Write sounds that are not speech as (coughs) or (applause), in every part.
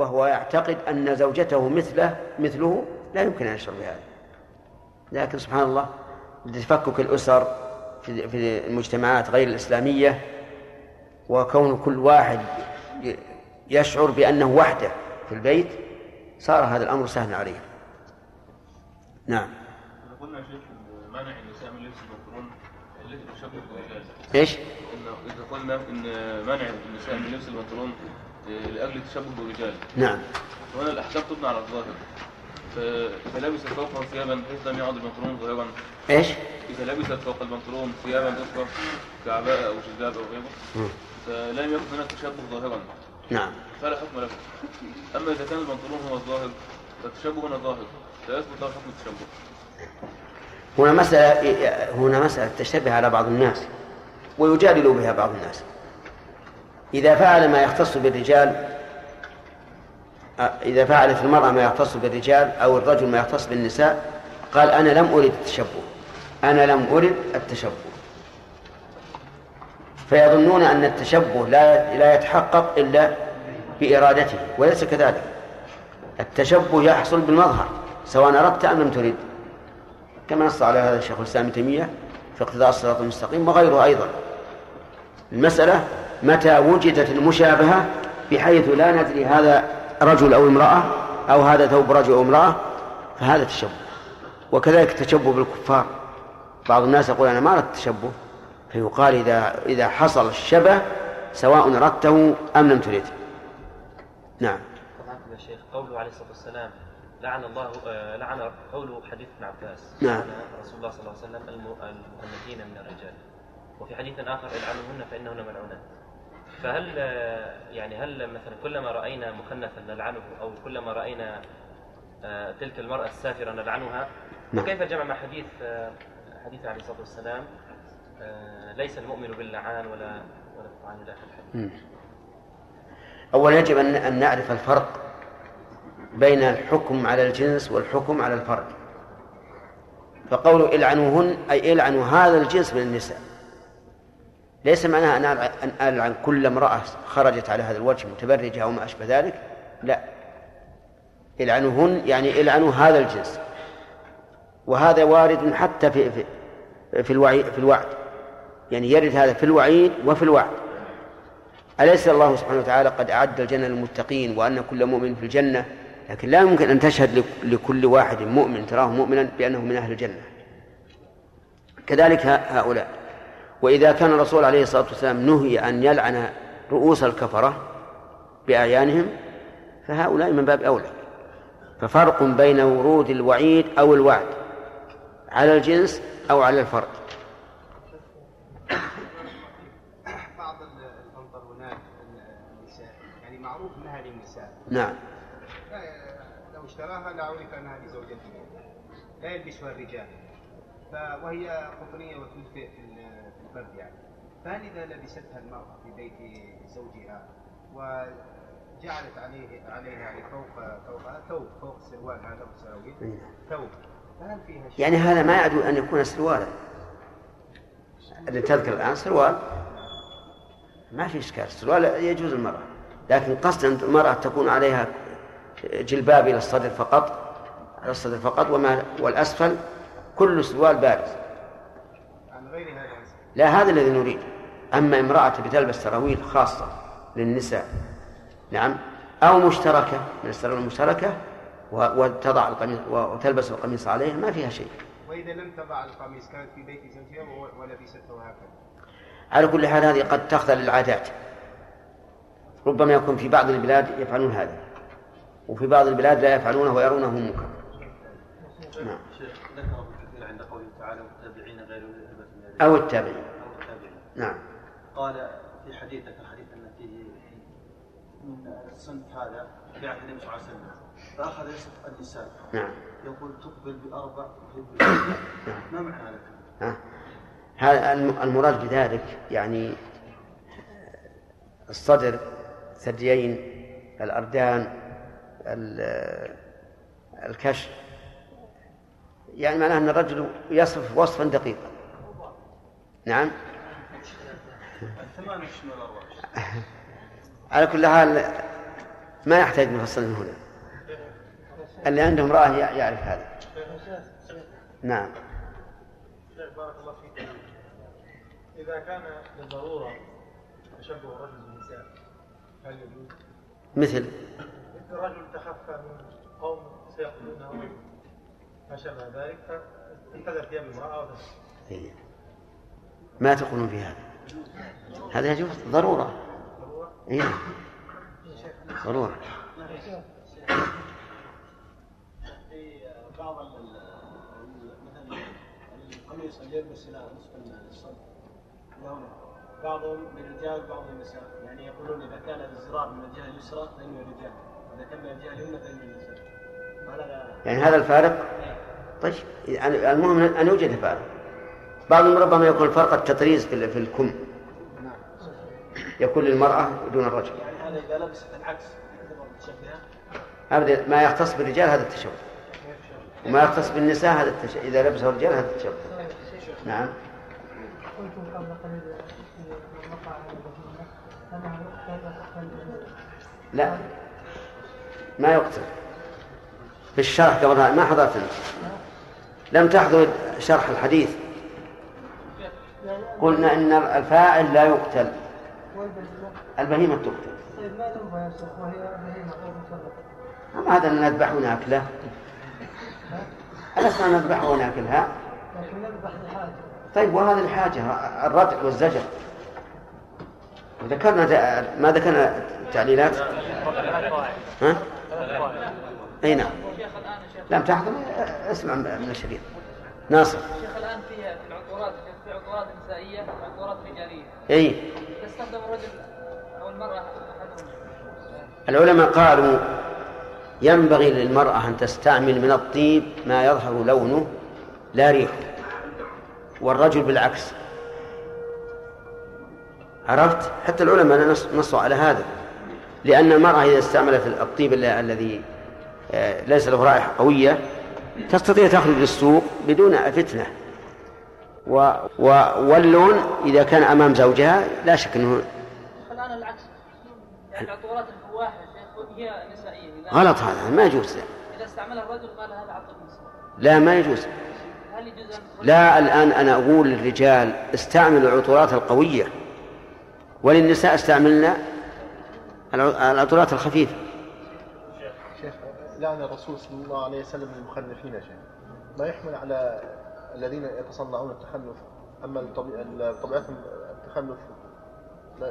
وهو يعتقد أن زوجته مثله مثله لا يمكن أن يشعر بهذا. لكن سبحان الله لتفكك الأسر في المجتمعات غير الإسلامية وكون كل واحد يشعر بأنه وحده في البيت صار هذا الأمر سهلا عليه. نعم. قلنا شيخ منع النساء من لبس البنطلون تشبه بالرجال إيش؟ إذا قلنا إن منع النساء من لبس البنطلون لأجل التشبه بالرجال. نعم. وهنا الأحكام تبنى على الظاهر. فإذا لبست فوقه ثيابا بحيث لم يعد البنطلون ظاهرا إيش؟ إذا لبست فوق البنطلون ثيابا أخرى كعباءة أو جلباب أو غيره. فلم يكن هناك تشبه ظاهرا. نعم. فلا حكم له. أما إذا كان البنطلون هو الظاهر فالتشبه هنا ظاهر. لا يثبت له حكم التشبه. هنا مسألة هنا مسألة تشتبه على بعض الناس ويجادل بها بعض الناس. إذا فعل ما يختص بالرجال إذا فعلت المرأة ما يختص بالرجال أو الرجل ما يختص بالنساء قال أنا لم أرد التشبه. أنا لم أرد التشبه. فيظنون أن التشبه لا لا يتحقق إلا بإرادته وليس كذلك. التشبه يحصل بالمظهر سواء أردت أم لم ترد. كما نص على هذا الشيخ الإسلام ابن تيمية في اقتضاء الصراط المستقيم وغيره أيضا. المسألة متى وجدت المشابهة بحيث لا ندري هذا رجل أو امرأة أو هذا ثوب رجل أو امرأة فهذا تشبه. وكذلك التشبه بالكفار. بعض الناس يقول أنا ما أردت التشبه فيقال إذا إذا حصل الشبه سواء أردته أم لم تريد نعم. يا شيخ قوله عليه الصلاة والسلام لعن الله آه، لعن قوله حديث ابن عباس. نعم. رسول الله صلى الله عليه وسلم المؤنثين من الرجال. وفي حديث آخر العنوهن فإنهن ملعونات. فهل آه، يعني هل مثلا كلما رأينا مخنثا نلعنه أو كلما رأينا آه، تلك المرأة السافرة نلعنها؟ نعم. وكيف جمع مع حديث حديث عليه الصلاة والسلام ليس المؤمن باللعان ولا ولا الطعان داخل الحديث؟ أولا يجب أن نعرف الفرق بين الحكم على الجنس والحكم على الفرد. فقول إلعنوهن أي إلعنوا هذا الجنس من النساء. ليس معناها أن ألعن كل امرأة خرجت على هذا الوجه متبرجة أو ما أشبه ذلك؟ لا. إلعنوهن يعني إلعنوا هذا الجنس. وهذا وارد حتى في في في الوعي في الوعد. يعني يرد هذا في الوعيد وفي الوعد. أليس الله سبحانه وتعالى قد أعد الجنة للمتقين وأن كل مؤمن في الجنة؟ لكن لا يمكن أن تشهد لكل واحد مؤمن تراه مؤمنا بأنه من أهل الجنة. كذلك هؤلاء. وإذا كان الرسول عليه الصلاة والسلام نهي أن يلعن رؤوس الكفرة بأعيانهم فهؤلاء من باب أولى. ففرق بين ورود الوعيد أو الوعد على الجنس أو على الفرد. بعض البنطلونات النساء يعني معروف إنها للنساء. نعم. اشتراها لا عرف أنها لزوجته لا يلبسها الرجال. وهي قطنيه وتدفئ في البرد يعني. فهل إذا لبستها المرأة في بيت زوجها وجعلت عليه عليها يعني فوق فوقها ثوب فوق السروال هذا والسراويل إيه. ثوب. فهل فيها شيء؟ يعني هذا ما يعدو أن يكون سروالا اللي تذكر الآن سروال. ما في إشكال. السروال يجوز المرأة. لكن قصد أن المرأة تكون عليها جلباب إلى الصدر فقط على الصدر فقط وما والأسفل كل سروال بارز. لا هذا الذي نريد. أما امرأة بتلبس سراويل خاصة للنساء نعم أو مشتركة من السراويل المشتركة وتضع القميص وتلبس القميص عليه ما فيها شيء. وإذا لم تضع القميص كانت في بيت زوجها ولبسته هكذا. على كل حال هذه قد تخضع للعادات. ربما يكون في بعض البلاد يفعلون هذا. وفي بعض البلاد لا يفعلونه ويرونه منكر. نعم ذكر كثير عند قوله تعالى والتابعين غير أو التابعين. نعم. قال في حديثك الحديث أن فيه من الصنف هذا في عهد النبي صلى الله عليه وسلم فأخذ يصف النساء. نعم. يقول تقبل بأربع نعم. ما معنى هذا؟ هذا المراد بذلك يعني الصدر ثديين الأردان الكشف. يعني معناه أن الرجل يصف وصفا دقيقا. نعم. على كل حال ما يحتاج نفصل من هنا. اللي عنده امرأة يعرف هذا. نعم. بارك الله فيك. إذا كان للضرورة تشبه الرجل بالنساء هل يجوز؟ مثل. مثل رجل تخفى من قوم سيقتلونه ما شابه ذلك فانتظر ثياب امرأة وتسلم. ما تقولون في هذا؟ هذا يجوز ضرورة. إيه. ضرورة. بعض مثلا القميص اللي يلبس إلى نصف الصدر بعضهم للرجال بعضهم للنساء يعني يقولون إذا كان الزرار من الجهة اليسرى فإنه للرجال واذا كان من الجهة اليمنى فإنه للنساء يعني هذا الفارق؟ طيب يعني المهم أن يوجد فارق. بعضهم ربما يكون الفرق التطريز في الكم. يكون للمرأة دون الرجل. يعني هذا إذا لبست العكس أبدا ما يختص بالرجال هذا التشبه وما يختص بالنساء هذا التشبه إذا لبسه الرجال هذا التشبه نعم. قلت قبل قليل لا. ما يقتل في الشرح قبل ما حضرت لم تحضر شرح الحديث. قلنا إن الفاعل لا يقتل. البهيمة تقتل. طيب ما وهي بهيمة هذا نذبح وناكله ألسنا نذبح وناكلها؟ لكن نذبح لحاجة طيب وهذه الحاجة الردع والزجر. ذكرنا ما ذكرنا تعليلات ها؟ أي نعم. لم تحضر؟ اسمع من الشريط ناصر. شيخ الآن في العطورات في عطورات نسائية وعطورات رجالية. إي. يستخدم الرجل أو المرأة العلماء قالوا ينبغي للمرأة أن تستعمل من الطيب ما يظهر لونه لا ريحه والرجل بالعكس. عرفت؟ حتى العلماء نصوا على هذا لأن المرأة إذا استعملت الطيب الذي آه، ليس له رائحة قوية تستطيع تخرج للسوق بدون فتنة. و و واللون إذا كان أمام زوجها لا شك أنه الآن العكس. يعني عطورات الفواحش هي نسائية. غلط هذا ما يجوز. إذا استعملها الرجل قال هذا عطر لا ما يجوز. هل يجوز لا الآن أنا أقول للرجال استعملوا العطورات القوية. وللنساء استعملنا العطورات الخفيفة. شيخ لعن الرسول صلى الله عليه وسلم المخنثين شيخ. ما يحمل على الذين يتصنعون التخلف أما طبيعتهم التخلف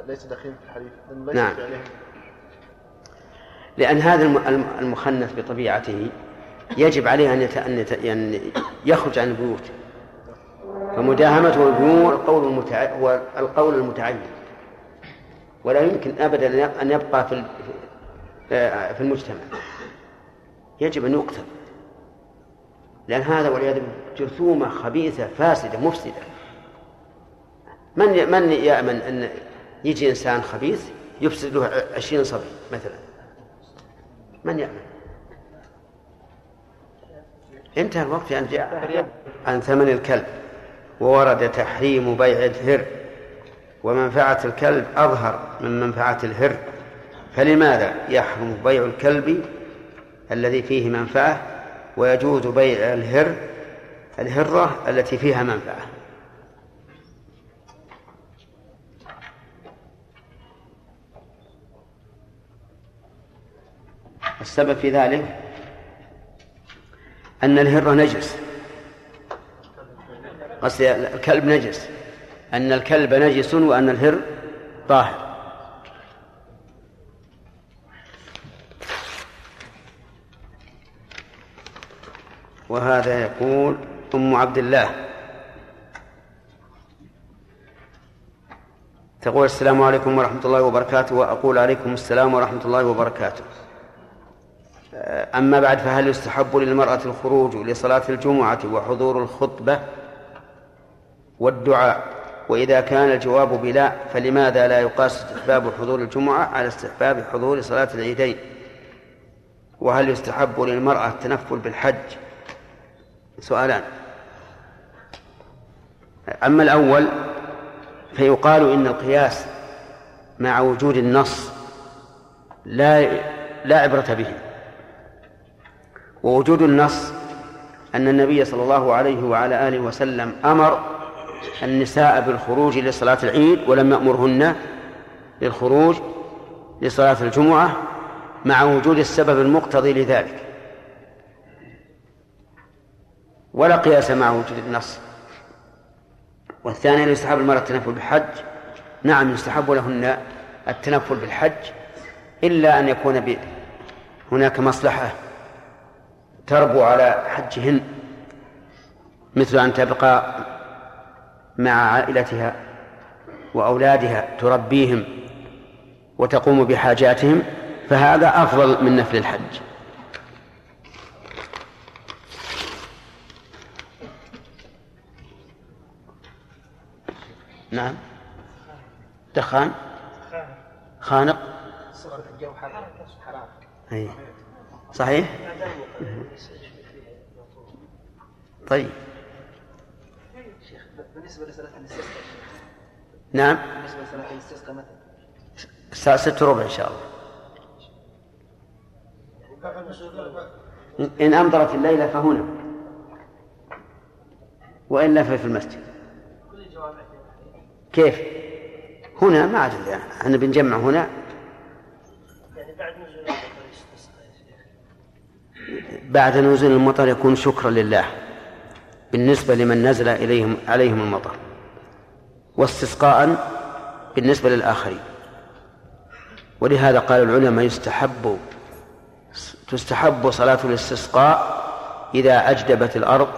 ليس داخلين في الحديث ليس نعم. لأن هذا المخنث بطبيعته يجب عليه أن أن يخرج عن البيوت. فمداهمته البيوت القول المتع... هو القول المتعين. ولا يمكن ابدا أن يبقى في في المجتمع. يجب أن يقتل. لأن هذا والعياذ بالله. جرثومة خبيثة فاسدة مفسدة. من من يأمن أن يجي إنسان خبيث يفسد له عشرين صبي مثلا؟ من يأمن؟ انتهى الوقت في ان جاء عن ثمن الكلب. وورد تحريم بيع الهر. ومنفعة الكلب أظهر من منفعة الهر. فلماذا يحرم بيع الكلب الذي فيه منفعة ويجوز بيع الهر الهرة التي فيها منفعة. السبب في ذلك أن الهرة نجس. قصدي الكلب نجس. أن الكلب نجس وأن الهر طاهر. وهذا يقول أم عبد الله. تقول السلام عليكم ورحمة الله وبركاته وأقول عليكم السلام ورحمة الله وبركاته. أما بعد فهل يستحب للمرأة الخروج لصلاة الجمعة وحضور الخطبة والدعاء؟ وإذا كان الجواب بلا فلماذا لا يقاس استحباب حضور الجمعة على استحباب حضور صلاة العيدين؟ وهل يستحب للمرأة التنفل بالحج؟ سؤالان. أما الأول فيقال إن القياس مع وجود النص لا لا عبرة به. ووجود النص أن النبي صلى الله عليه وعلى آله وسلم أمر النساء بالخروج لصلاة العيد ولم يأمرهن للخروج لصلاة الجمعة مع وجود السبب المقتضي لذلك. ولا قياس مع وجود النص. والثاني يستحب المرأة التنفل بالحج. نعم يستحب لهن التنفل بالحج إلا أن يكون هناك مصلحة تربو على حجهن مثل أن تبقى مع عائلتها وأولادها تربيهم وتقوم بحاجاتهم فهذا أفضل من نفل الحج. نعم. دخان. خانق. أي صحيح؟ طيب. نعم؟ الساعة ست وربع إن شاء الله. إن أمطرت الليلة فهنا. وإلا ففي المسجد. كيف؟ هنا ما عاد إحنا بنجمع هنا. يعني بعد نزول بعد نزول المطر يكون شكرا لله. بالنسبة لمن نزل إليهم عليهم المطر. واستسقاء بالنسبة للآخرين. ولهذا قال العلماء يستحب تستحب صلاة الاستسقاء إذا أجدبت الأرض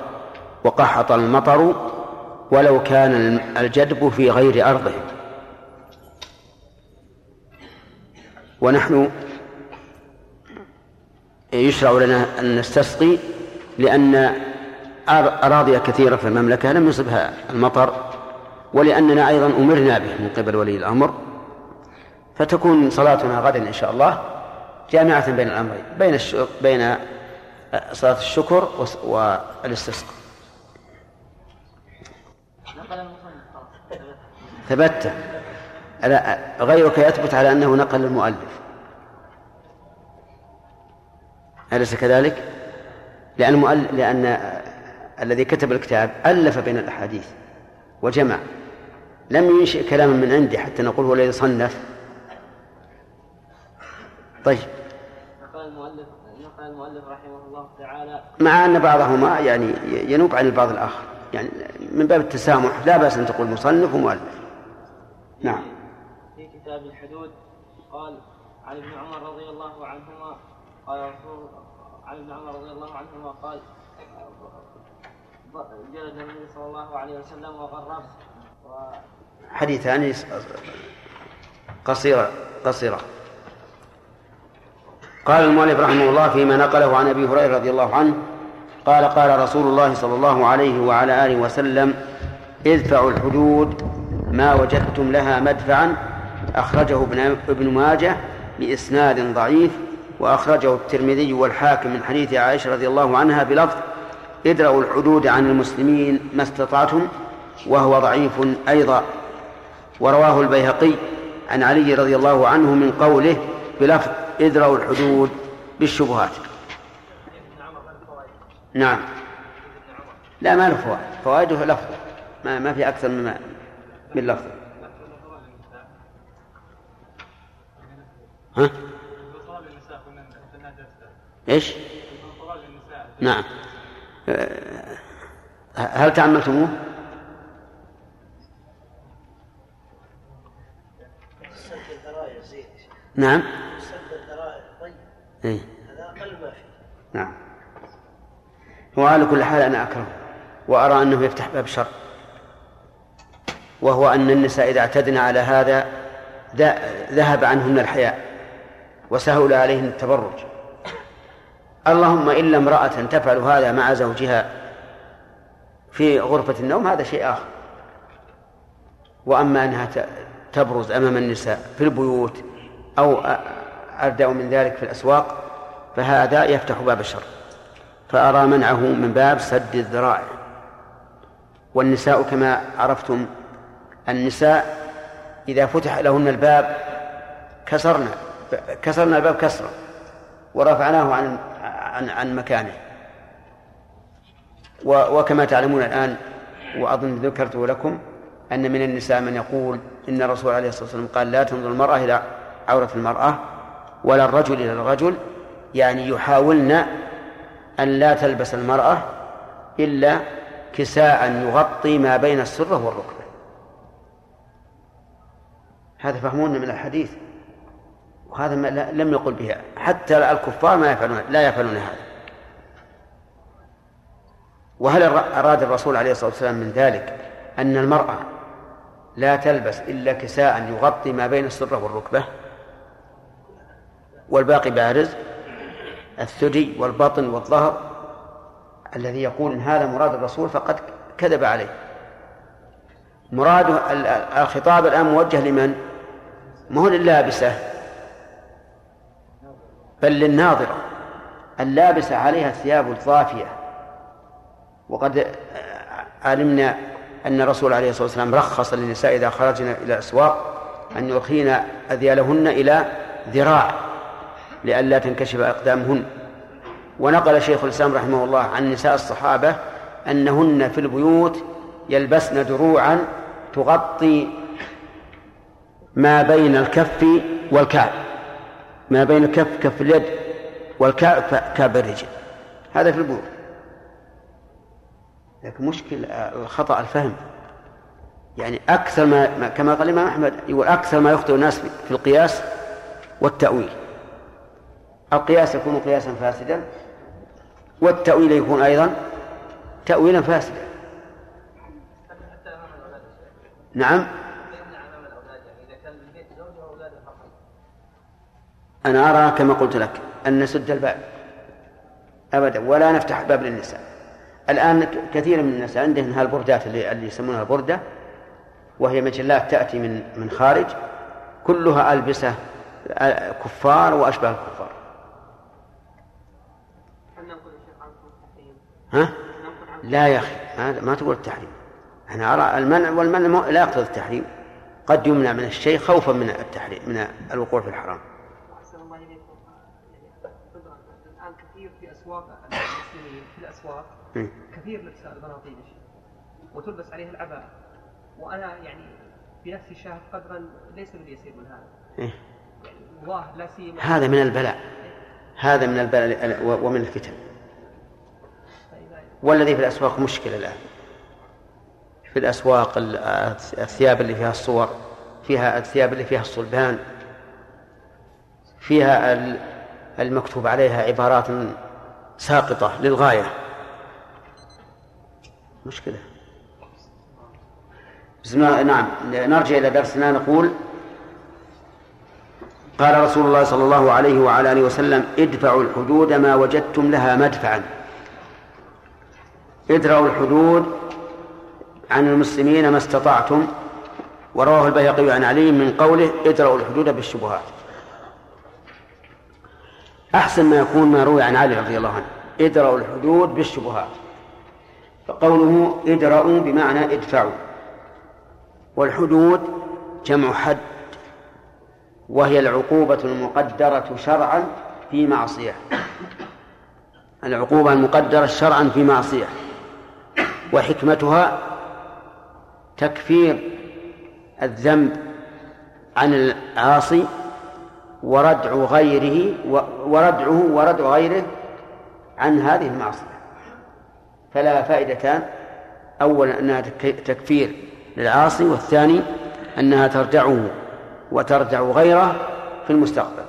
وقحط المطر ولو كان الجدب في غير أرضهم. ونحن يشرع لنا أن نستسقي لأن أراضي كثيرة في المملكة لم يصبها المطر ولأننا أيضا أمرنا به من قبل ولي الأمر. فتكون صلاتنا غدا إن شاء الله جامعة بين الأمرين بين بين صلاة الشكر والإستسقاء. ثبت. غيرك يثبت على أنه نقل المؤلف. أليس كذلك؟ لأن المؤلف لأن الذي كتب الكتاب ألف بين الأحاديث وجمع. لم ينشئ كلاما من عنده حتى نقول هو الذي صنف. طيب. نقل المؤلف نقل المؤلف رحمه الله تعالى مع أن بعضهما يعني ينوب عن البعض الآخر. يعني من باب التسامح لا بأس أن تقول مصنف ومؤلف. نعم. في كتاب الحدود قال عن ابن عمر رضي الله عنهما قال رسول عن ابن عمر رضي الله عنهما قال جلد النبي صلى الله عليه وسلم وغرب. و... حديثان قصيرة قصيرة قال المؤلف رحمه الله فيما نقله عن أبي هريرة رضي الله عنه قال قال رسول الله صلى الله عليه وعلى آله وسلم ادفعوا الحدود ما وجدتم لها مدفعا أخرجه ابن ماجه بإسناد ضعيف وأخرجه الترمذي والحاكم من حديث عائشة رضي الله عنها بلفظ ادرأوا الحدود عن المسلمين ما استطعتم وهو ضعيف أيضا. ورواه البيهقي عن علي رضي الله عنه من قوله بلفظ ادرأوا الحدود بالشبهات نعم. لا ما له فوائد. فوائده لفظ ما, ما في أكثر من من لفظ ها؟ إيش؟ نعم هل تعملتموه؟ نعم إيه؟ نعم وعلى كل حال أنا أكره وأرى أنه يفتح باب شر وهو أن النساء إذا اعتدنا على هذا ذهب عنهن الحياء وسهل عليهن التبرج. اللهم إلا امرأة تفعل هذا مع زوجها في غرفة النوم هذا شيء آخر. وأما أنها تبرز أمام النساء في البيوت أو أردأ من ذلك في الأسواق فهذا يفتح باب الشر. فأرى منعه من باب سد الذرائع. والنساء كما عرفتم النساء إذا فتح لهن الباب كسرنا كسرنا الباب كسرا ورفعناه عن عن عن مكانه. وكما تعلمون الآن وأظن ذكرته لكم أن من النساء من يقول إن الرسول عليه الصلاة والسلام قال لا تنظر المرأة إلى عورة المرأة ولا الرجل إلى الرجل يعني يحاولن أن لا تلبس المرأة إلا كساء يغطي ما بين السرة والركبة هذا فهمون من الحديث. وهذا ما لم يقل به حتى الكفار ما يفعلون لا يفعلون هذا. وهل أراد الرسول عليه الصلاة والسلام من ذلك؟ أن المرأة لا تلبس إلا كساء يغطي ما بين السرة والركبة والباقي بارز الثدي والبطن والظهر الذي يقول إن هذا مراد الرسول فقد كذب عليه. مراد الخطاب الآن موجه لمن؟ ما هو للابسة بل للناظرة. اللابسة عليها الثياب الضافية. وقد علمنا أن الرسول عليه الصلاة والسلام رخص للنساء إذا خرجن إلى الأسواق أن يرخين أذيالهن إلى ذراع لئلا تنكشف أقدامهن. ونقل شيخ الإسلام رحمه الله عن نساء الصحابة أنهن في البيوت يلبسن دروعا تغطي ما بين الكف والكعب ما بين الكف كف اليد والكعب كعب الرجل. هذا في البيوت لكن مشكل خطأ الفهم. يعني أكثر ما كما قال الإمام أحمد يقول أكثر ما يخطئ الناس في القياس والتأويل. القياس يكون قياسا فاسدا والتأويل يكون أيضا تأويلا فاسدا. نعم. أنا أرى كما قلت لك أن نسد الباب. أبدا. ولا نفتح باب للنساء. الآن كثير من الناس عندهم هالبردات اللي, اللي يسمونها البردة وهي مجلات تأتي من من خارج. كلها ألبسة كفار وأشباه الكفار. ها؟ لا يا أخي ما تقول التحريم. أنا أرى المنع والمنع لا يقتضي التحريم. قد يمنع من الشيء خوفا من التحريم من الوقوع في الحرام الآن كثير في أسواق المسلمين في الأسواق كثير لبس البناطيل وتلبس عليها العباءة وأنا يعني بنفسي شاهد قدرا ليس باليسير من هذا. إيه؟ يعني الله لا سيما هذا من البلاء. هذا من البلاء ومن الفتن. والذي في الأسواق مشكلة الآن. في الأسواق الثياب اللي فيها الصور فيها الثياب اللي فيها الصلبان فيها المكتوب عليها عبارات ساقطة للغاية. مشكلة. نعم. نرجع إلى درسنا نقول قال رسول الله صلى الله عليه وعلى آله وسلم ادفعوا الحدود ما وجدتم لها مدفعا. ادرأوا الحدود عن المسلمين ما استطعتم. ورواه البيهقي عن علي من قوله ادرأوا الحدود بالشبهات. أحسن ما يكون ما روي عن علي رضي الله عنه. ادرأوا الحدود بالشبهات. فقوله ادرأوا بمعنى ادفعوا. والحدود جمع حد وهي العقوبة المقدرة شرعا في معصية. العقوبة المقدرة شرعا في معصية. وحكمتها تكفير الذنب عن العاصي وردع غيره وردعه وردع غيره عن هذه المعصية. فلا فائدتان أولا أنها تكفير للعاصي والثاني أنها تردعه وتردع غيره في المستقبل.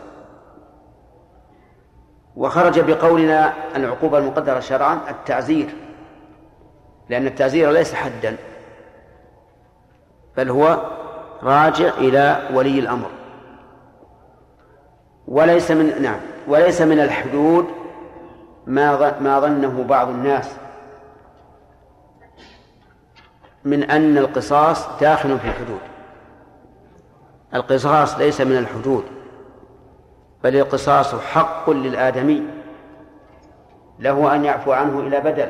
وخرج بقولنا العقوبة المقدرة شرعا التعزير لأن التعزير ليس حدا بل هو راجع إلى ولي الأمر. وليس من نعم. وليس من الحدود ما ما ظنه بعض الناس. من أن القصاص داخل في الحدود. القصاص ليس من الحدود بل القصاص حق للآدمي. له أن يعفو عنه إلى بدل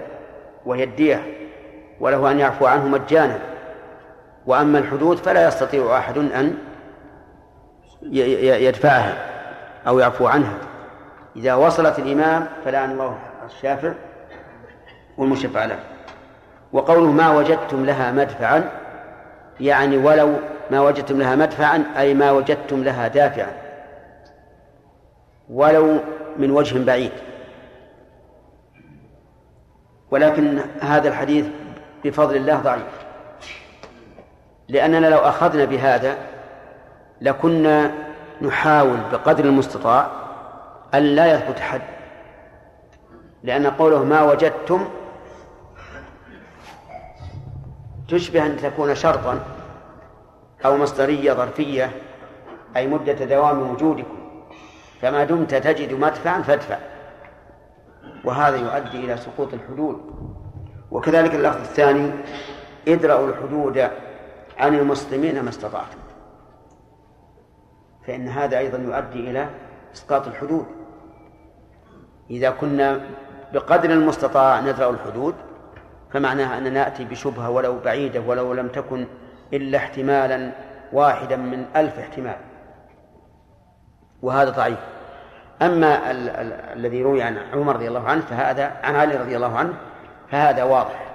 وهي الدية وله أن يعفو عنه مجانا. وأما الحدود فلا يستطيع أحد أن يدفعها. أو يعفو عنها. إذا وصلت الإمام فلعن الله الشافع والمشفع له وقوله ما وجدتم لها مدفعا يعني ولو ما وجدتم لها مدفعا أي ما وجدتم لها دافعا. ولو من وجه بعيد. ولكن هذا الحديث بفضل الله ضعيف. لأننا لو أخذنا بهذا لكنا نحاول بقدر المستطاع أن لا يثبت حد لأن قوله ما وجدتم تشبه أن تكون شرطا أو مصدرية ظرفية أي مدة دوام وجودكم فما دمت تجد مدفعا فادفع. وهذا يؤدي إلى سقوط الحدود. وكذلك اللفظ الثاني ادرأوا الحدود عن المسلمين ما استطعتم. فإن هذا أيضا يؤدي إلى إسقاط الحدود. إذا كنا بقدر المستطاع ندرأ الحدود فمعناها أننا نأتي بشبهة ولو بعيدة ولو لم تكن إلا احتمالا واحدا من ألف احتمال. وهذا ضعيف. أما ال- ال- الذي روي عن عمر رضي الله عنه فهذا عن علي رضي الله عنه فهذا واضح.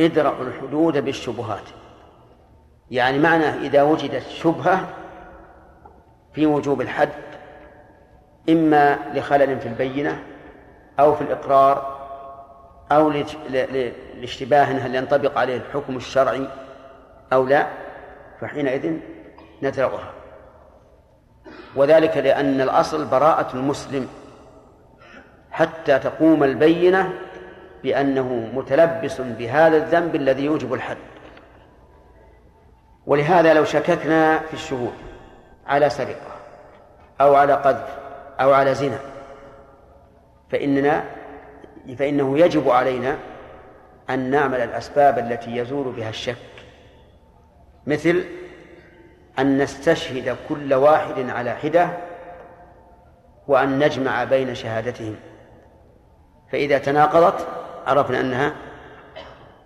ادرأوا الحدود بالشبهات. يعني معنى إذا وجدت شبهة في وجوب الحد إما لخلل في البينة أو في الإقرار أو لاشتباه هل ينطبق عليه الحكم الشرعي أو لا فحينئذ ندرأها وذلك لأن الأصل براءة المسلم حتى تقوم البينة بأنه متلبس بهذا الذنب الذي يوجب الحد. ولهذا لو شككنا في الشهود على سرقة أو على قذف أو على زنا. فإننا فإنه يجب علينا أن نعمل الأسباب التي يزول بها الشك. مثل أن نستشهد كل واحد على حدة وأن نجمع بين شهادتهم. فإذا تناقضت عرفنا أنها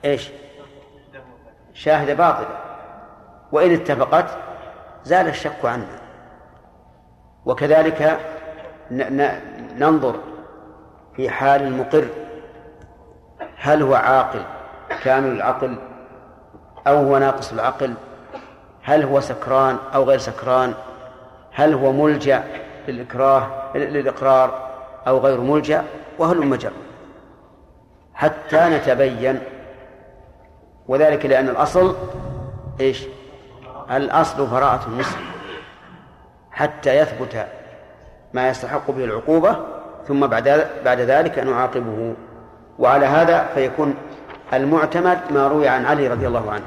إيش؟ شاهدة باطلة. وإن اتفقت زال الشك عنا وكذلك ننظر في حال المقر. هل هو عاقل؟ كامل العقل؟ أو هو ناقص العقل؟ هل هو سكران أو غير سكران؟ هل هو ملجأ للإكراه للإقرار أو غير ملجأ؟ وهل مجر حتى نتبين. وذلك لأن الأصل إيش؟ الأصل براءة المسلم حتى يثبت ما يستحق به العقوبة ثم بعد بعد ذلك نعاقبه وعلى هذا فيكون المعتمد ما روي عن علي رضي الله عنه.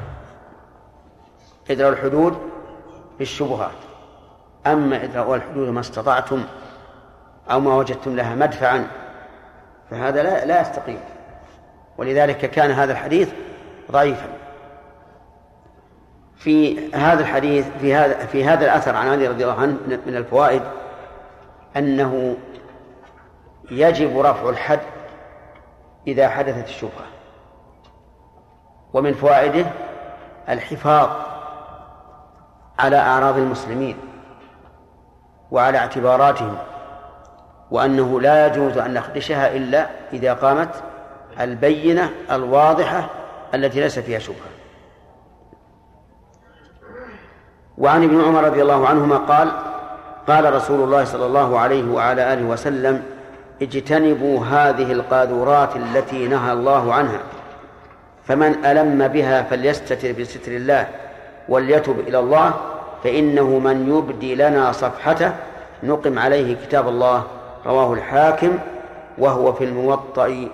إدراء الحدود بالشبهات أما إدراء الحدود ما استطعتم أو ما وجدتم لها مدفعا فهذا لا لا يستقيم. ولذلك كان هذا الحديث ضعيفا. في هذا الحديث في هذا في هذا الأثر عن علي رضي الله عنه من الفوائد أنه يجب رفع الحد إذا حدثت الشبهة. ومن فوائده الحفاظ على أعراض المسلمين وعلى اعتباراتهم وأنه لا يجوز أن نخدشها إلا إذا قامت البينة الواضحة التي ليس فيها شبهة. وعن ابن عمر رضي الله عنهما قال قال رسول الله صلى الله عليه وعلى آله وسلم اجتنبوا هذه القاذورات التي نهى الله عنها فمن ألم بها فليستتر بستر الله وليتب إلى الله فإنه من يبدي لنا صفحته نقم عليه كتاب الله رواه الحاكم وهو في الموطأ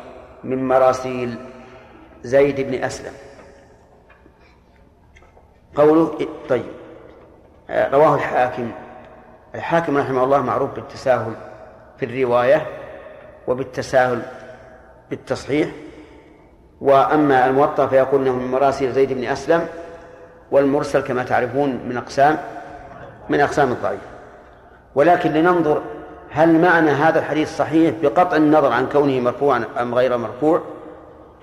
من مراسيل زيد بن أسلم. قوله طيب. رواه الحاكم. الحاكم رحمه الله معروف بالتساهل في الرواية وبالتساهل بالتصحيح. وأما الموطأ فيقول أنه من مراسيل زيد بن أسلم والمرسل كما تعرفون من أقسام من أقسام الضعيف. ولكن لننظر هل معنى هذا الحديث صحيح بقطع النظر عن كونه مرفوعا أم غير مرفوع.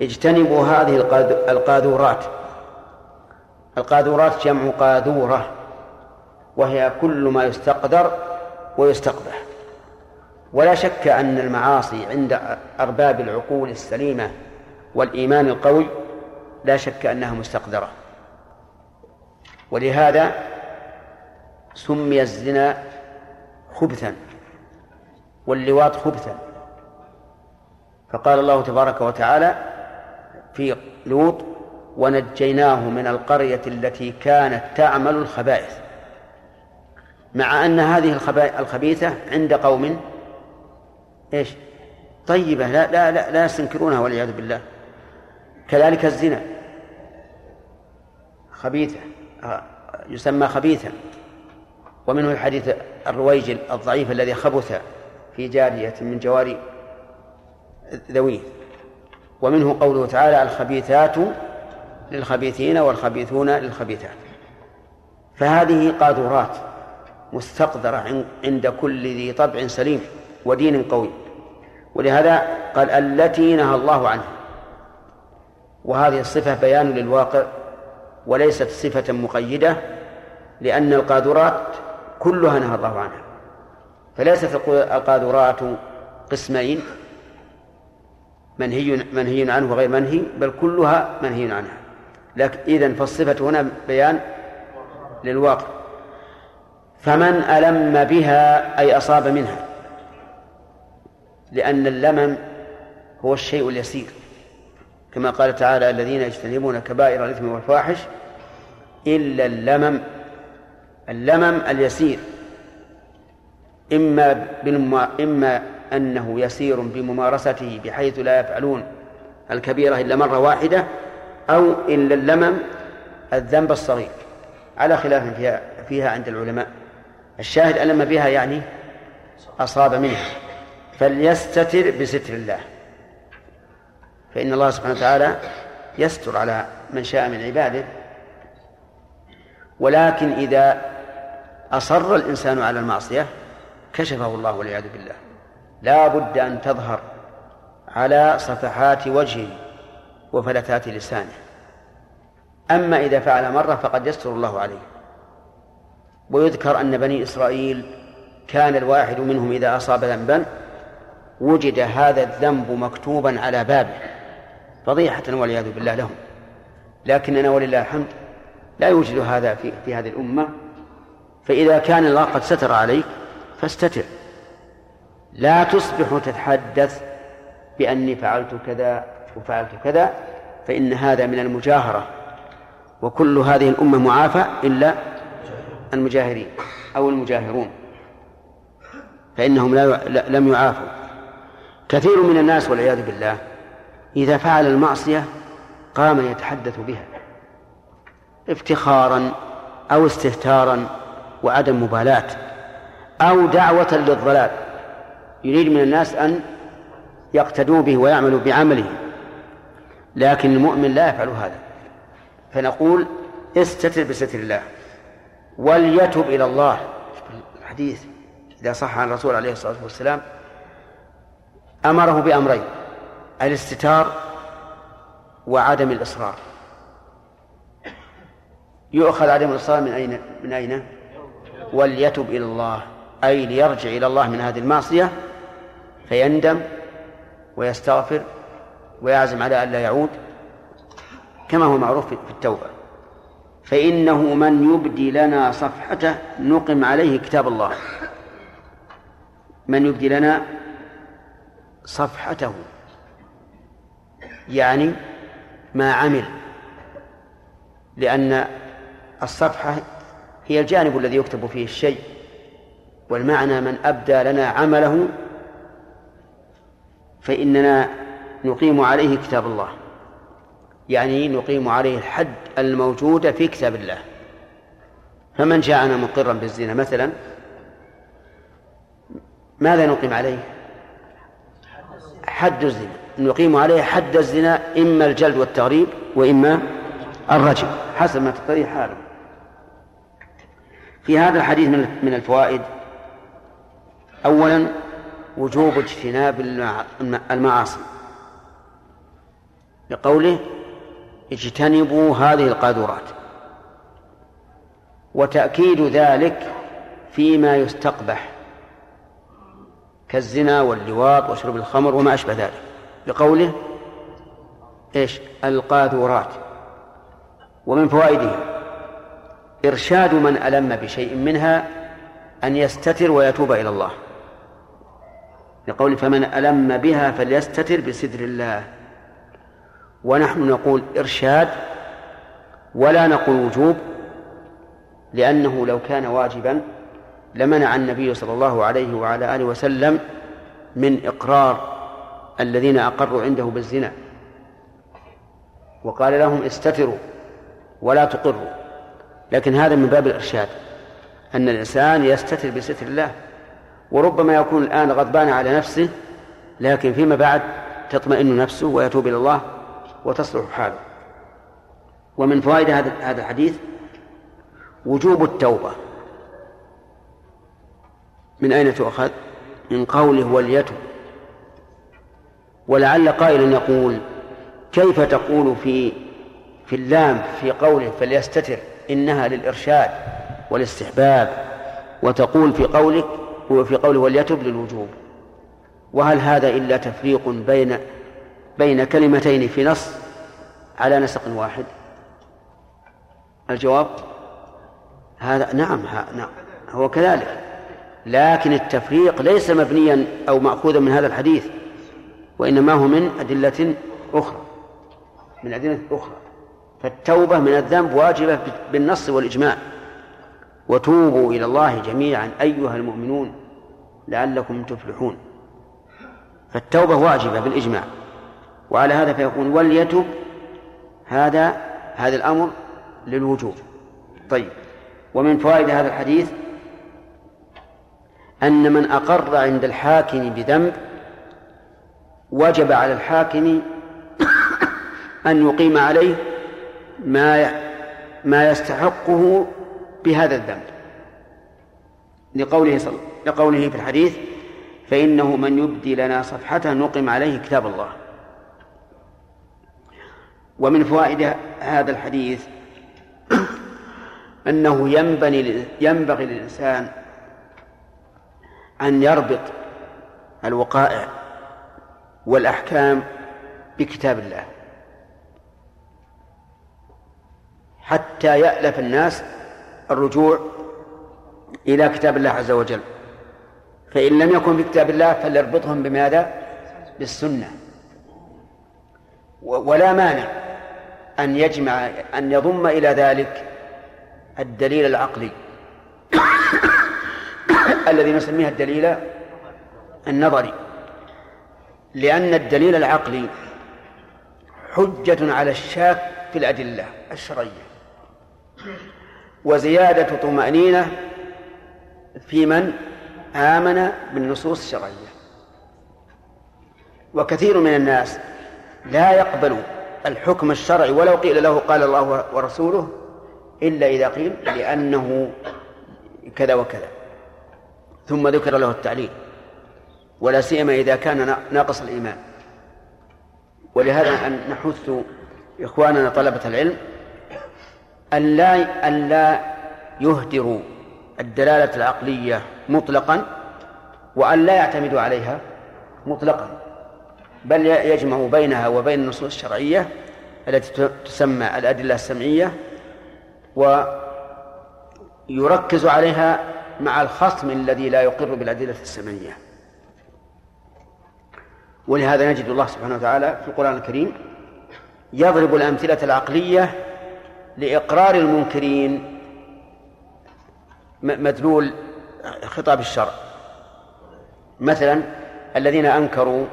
اجتنبوا هذه القاذورات. القاذورات جمع قاذورة. وهي كل ما يستقدر ويستقبح ولا شك أن المعاصي عند أرباب العقول السليمة والإيمان القوي لا شك أنها مستقدرة. ولهذا سمي الزنا خبثا واللواط خبثا. فقال الله تبارك وتعالى في لوط ونجيناه من القرية التي كانت تعمل الخبائث مع أن هذه الخبيثة عند قوم. إيش؟ طيبة لا لا لا, لا يستنكرونها والعياذ بالله. كذلك الزنا. خبيثة آه، يسمى خبيثا. ومنه الحديث الرويجل الضعيف الذي خبث في جارية من جواري ذويه. ومنه قوله تعالى الخبيثات للخبيثين والخبيثون للخبيثات. فهذه قاذورات. مستقدرة عند كل ذي طبع سليم ودين قوي. ولهذا قال التي نهى الله عنها وهذه الصفة بيان للواقع وليست صفة مقيدة لأن القاذورات كلها نهى الله عنها. فليست القاذورات قسمين منهي منهي عنه وغير منهي بل كلها منهي عنها. لكن إذن فالصفة هنا بيان للواقع. فمن ألم بها أي أصاب منها. لأن اللمم هو الشيء اليسير. كما قال تعالى الذين يجتنبون كبائر الإثم والفواحش إلا اللمم اللمم اليسير. إما إما أنه يسير بممارسته بحيث لا يفعلون الكبيرة إلا مرة واحدة أو إلا اللمم الذنب الصغير. على خلاف فيها فيها عند العلماء. الشاهد ألم بها يعني أصاب منها. فليستتر بستر الله. فإن الله سبحانه وتعالى يستر على من شاء من عباده. ولكن إذا أصر الإنسان على المعصية كشفه الله والعياذ بالله. لا بد أن تظهر على صفحات وجهه وفلتات لسانه. أما إذا فعل مرة فقد يستر الله عليه. ويذكر أن بني إسرائيل كان الواحد منهم إذا أصاب ذنبا وجد هذا الذنب مكتوبا على بابه فضيحة والعياذ بالله لهم. لكننا ولله الحمد لا يوجد هذا في, في هذه الأمة. فإذا كان الله قد ستر عليك فاستتر. لا تصبح تتحدث بأني فعلت كذا وفعلت كذا فإن هذا من المجاهرة. وكل هذه الأمة معافى إلا المجاهرين أو المجاهرون. فإنهم لا لم يعافوا. كثير من الناس والعياذ بالله إذا فعل المعصية قام يتحدث بها. افتخارا أو استهتارا وعدم مبالاة أو دعوة للضلال. يريد من الناس أن يقتدوا به ويعملوا بعمله. لكن المؤمن لا يفعل هذا. فنقول استتر بستر الله. وليتب إلى الله. الحديث إذا صح عن الرسول عليه الصلاة والسلام أمره بأمرين الاستتار وعدم الإصرار. يؤخذ عدم الإصرار من أين؟ من أين؟ وليتب إلى الله أي ليرجع إلى الله من هذه المعصية فيندم ويستغفر ويعزم على ألا يعود كما هو معروف في التوبة. فإنه من يبدي لنا صفحته نقم عليه كتاب الله. من يبدي لنا صفحته. يعني ما عمل. لأن الصفحة هي الجانب الذي يكتب فيه الشيء والمعنى من أبدى لنا عمله فإننا نقيم عليه كتاب الله. يعني نقيم عليه الحد الموجود في كتاب الله. فمن جاءنا مقرا بالزنا مثلا ماذا نقيم عليه؟ حد الزنا. نقيم عليه حد الزنا إما الجلد والتغريب وإما الرجم حسب ما تقتضيه حاله في هذا الحديث من الفوائد. أولا وجوب اجتناب المعاصي. لقوله اجتنبوا هذه القاذورات. وتأكيد ذلك فيما يستقبح كالزنا واللواط وشرب الخمر وما أشبه ذلك. لقوله إيش؟ القاذورات. ومن فوائده إرشاد من ألم بشيء منها أن يستتر ويتوب إلى الله. لقول فمن ألم بها فليستتر بستر الله. ونحن نقول إرشاد ولا نقول وجوب لأنه لو كان واجبا لمنع النبي صلى الله عليه وعلى آله وسلم من إقرار الذين أقروا عنده بالزنا. وقال لهم استتروا ولا تقروا. لكن هذا من باب الإرشاد أن الإنسان يستتر بستر الله وربما يكون الآن غضبان على نفسه لكن فيما بعد تطمئن نفسه ويتوب إلى الله. وتصلح حاله. ومن فوائد هذا هذا الحديث وجوب التوبة. من أين تؤخذ؟ من قوله وليتب ولعل قائلا يقول كيف تقول في في اللام في قوله فليستتر إنها للإرشاد والاستحباب وتقول في قولك وفي قوله وليتب للوجوب؟ وهل هذا إلا تفريق بين بين كلمتين في نص على نسق واحد. الجواب؟ هذا نعم نعم هو كذلك. لكن التفريق ليس مبنيا أو مأخوذا من هذا الحديث وإنما هو من أدلة أخرى من أدلة أخرى. فالتوبة من الذنب واجبة بالنص والإجماع. وتوبوا إلى الله جميعا أيها المؤمنون لعلكم تفلحون. فالتوبة واجبة بالإجماع. وعلى هذا فيكون وليتب هذا هذا الأمر للوجوب. طيب ومن فوائد هذا الحديث أن من أقر عند الحاكم بذنب وجب على الحاكم أن يقيم عليه ما ما يستحقه بهذا الذنب. لقوله صلى لقوله في الحديث فإنه من يبدي لنا صفحته نقم عليه كتاب الله. ومن فوائد هذا الحديث أنه ينبغي ينبغي للإنسان أن يربط الوقائع والأحكام بكتاب الله حتى يألف الناس الرجوع إلى كتاب الله عز وجل. فإن لم يكن في كتاب الله فليربطهم بماذا؟ بالسنة. ولا مانع. أن يجمع أن يضم إلى ذلك الدليل العقلي. (coughs) الذي نسميه الدليل النظري. لأن الدليل العقلي حجة على الشاك في الأدلة الشرعية. وزيادة طمأنينة في من آمن بالنصوص الشرعية. وكثير من الناس لا يقبل الحكم الشرعي ولو قيل له قال الله ورسوله إلا إذا قيل لأنه كذا وكذا ثم ذكر له التعليل ولا سيما إذا كان ناقص الإيمان. ولهذا أن نحث إخواننا طلبة العلم أن لا أن لا يهدروا الدلالة العقلية مطلقا وأن لا يعتمدوا عليها مطلقا. بل يجمع بينها وبين النصوص الشرعية التي تسمى الأدلة السمعية ويركز عليها مع الخصم الذي لا يقر بالأدلة السمعية. ولهذا نجد الله سبحانه وتعالى في القرآن الكريم يضرب الأمثلة العقلية لإقرار المنكرين مدلول خطاب الشرع. مثلا الذين أنكروا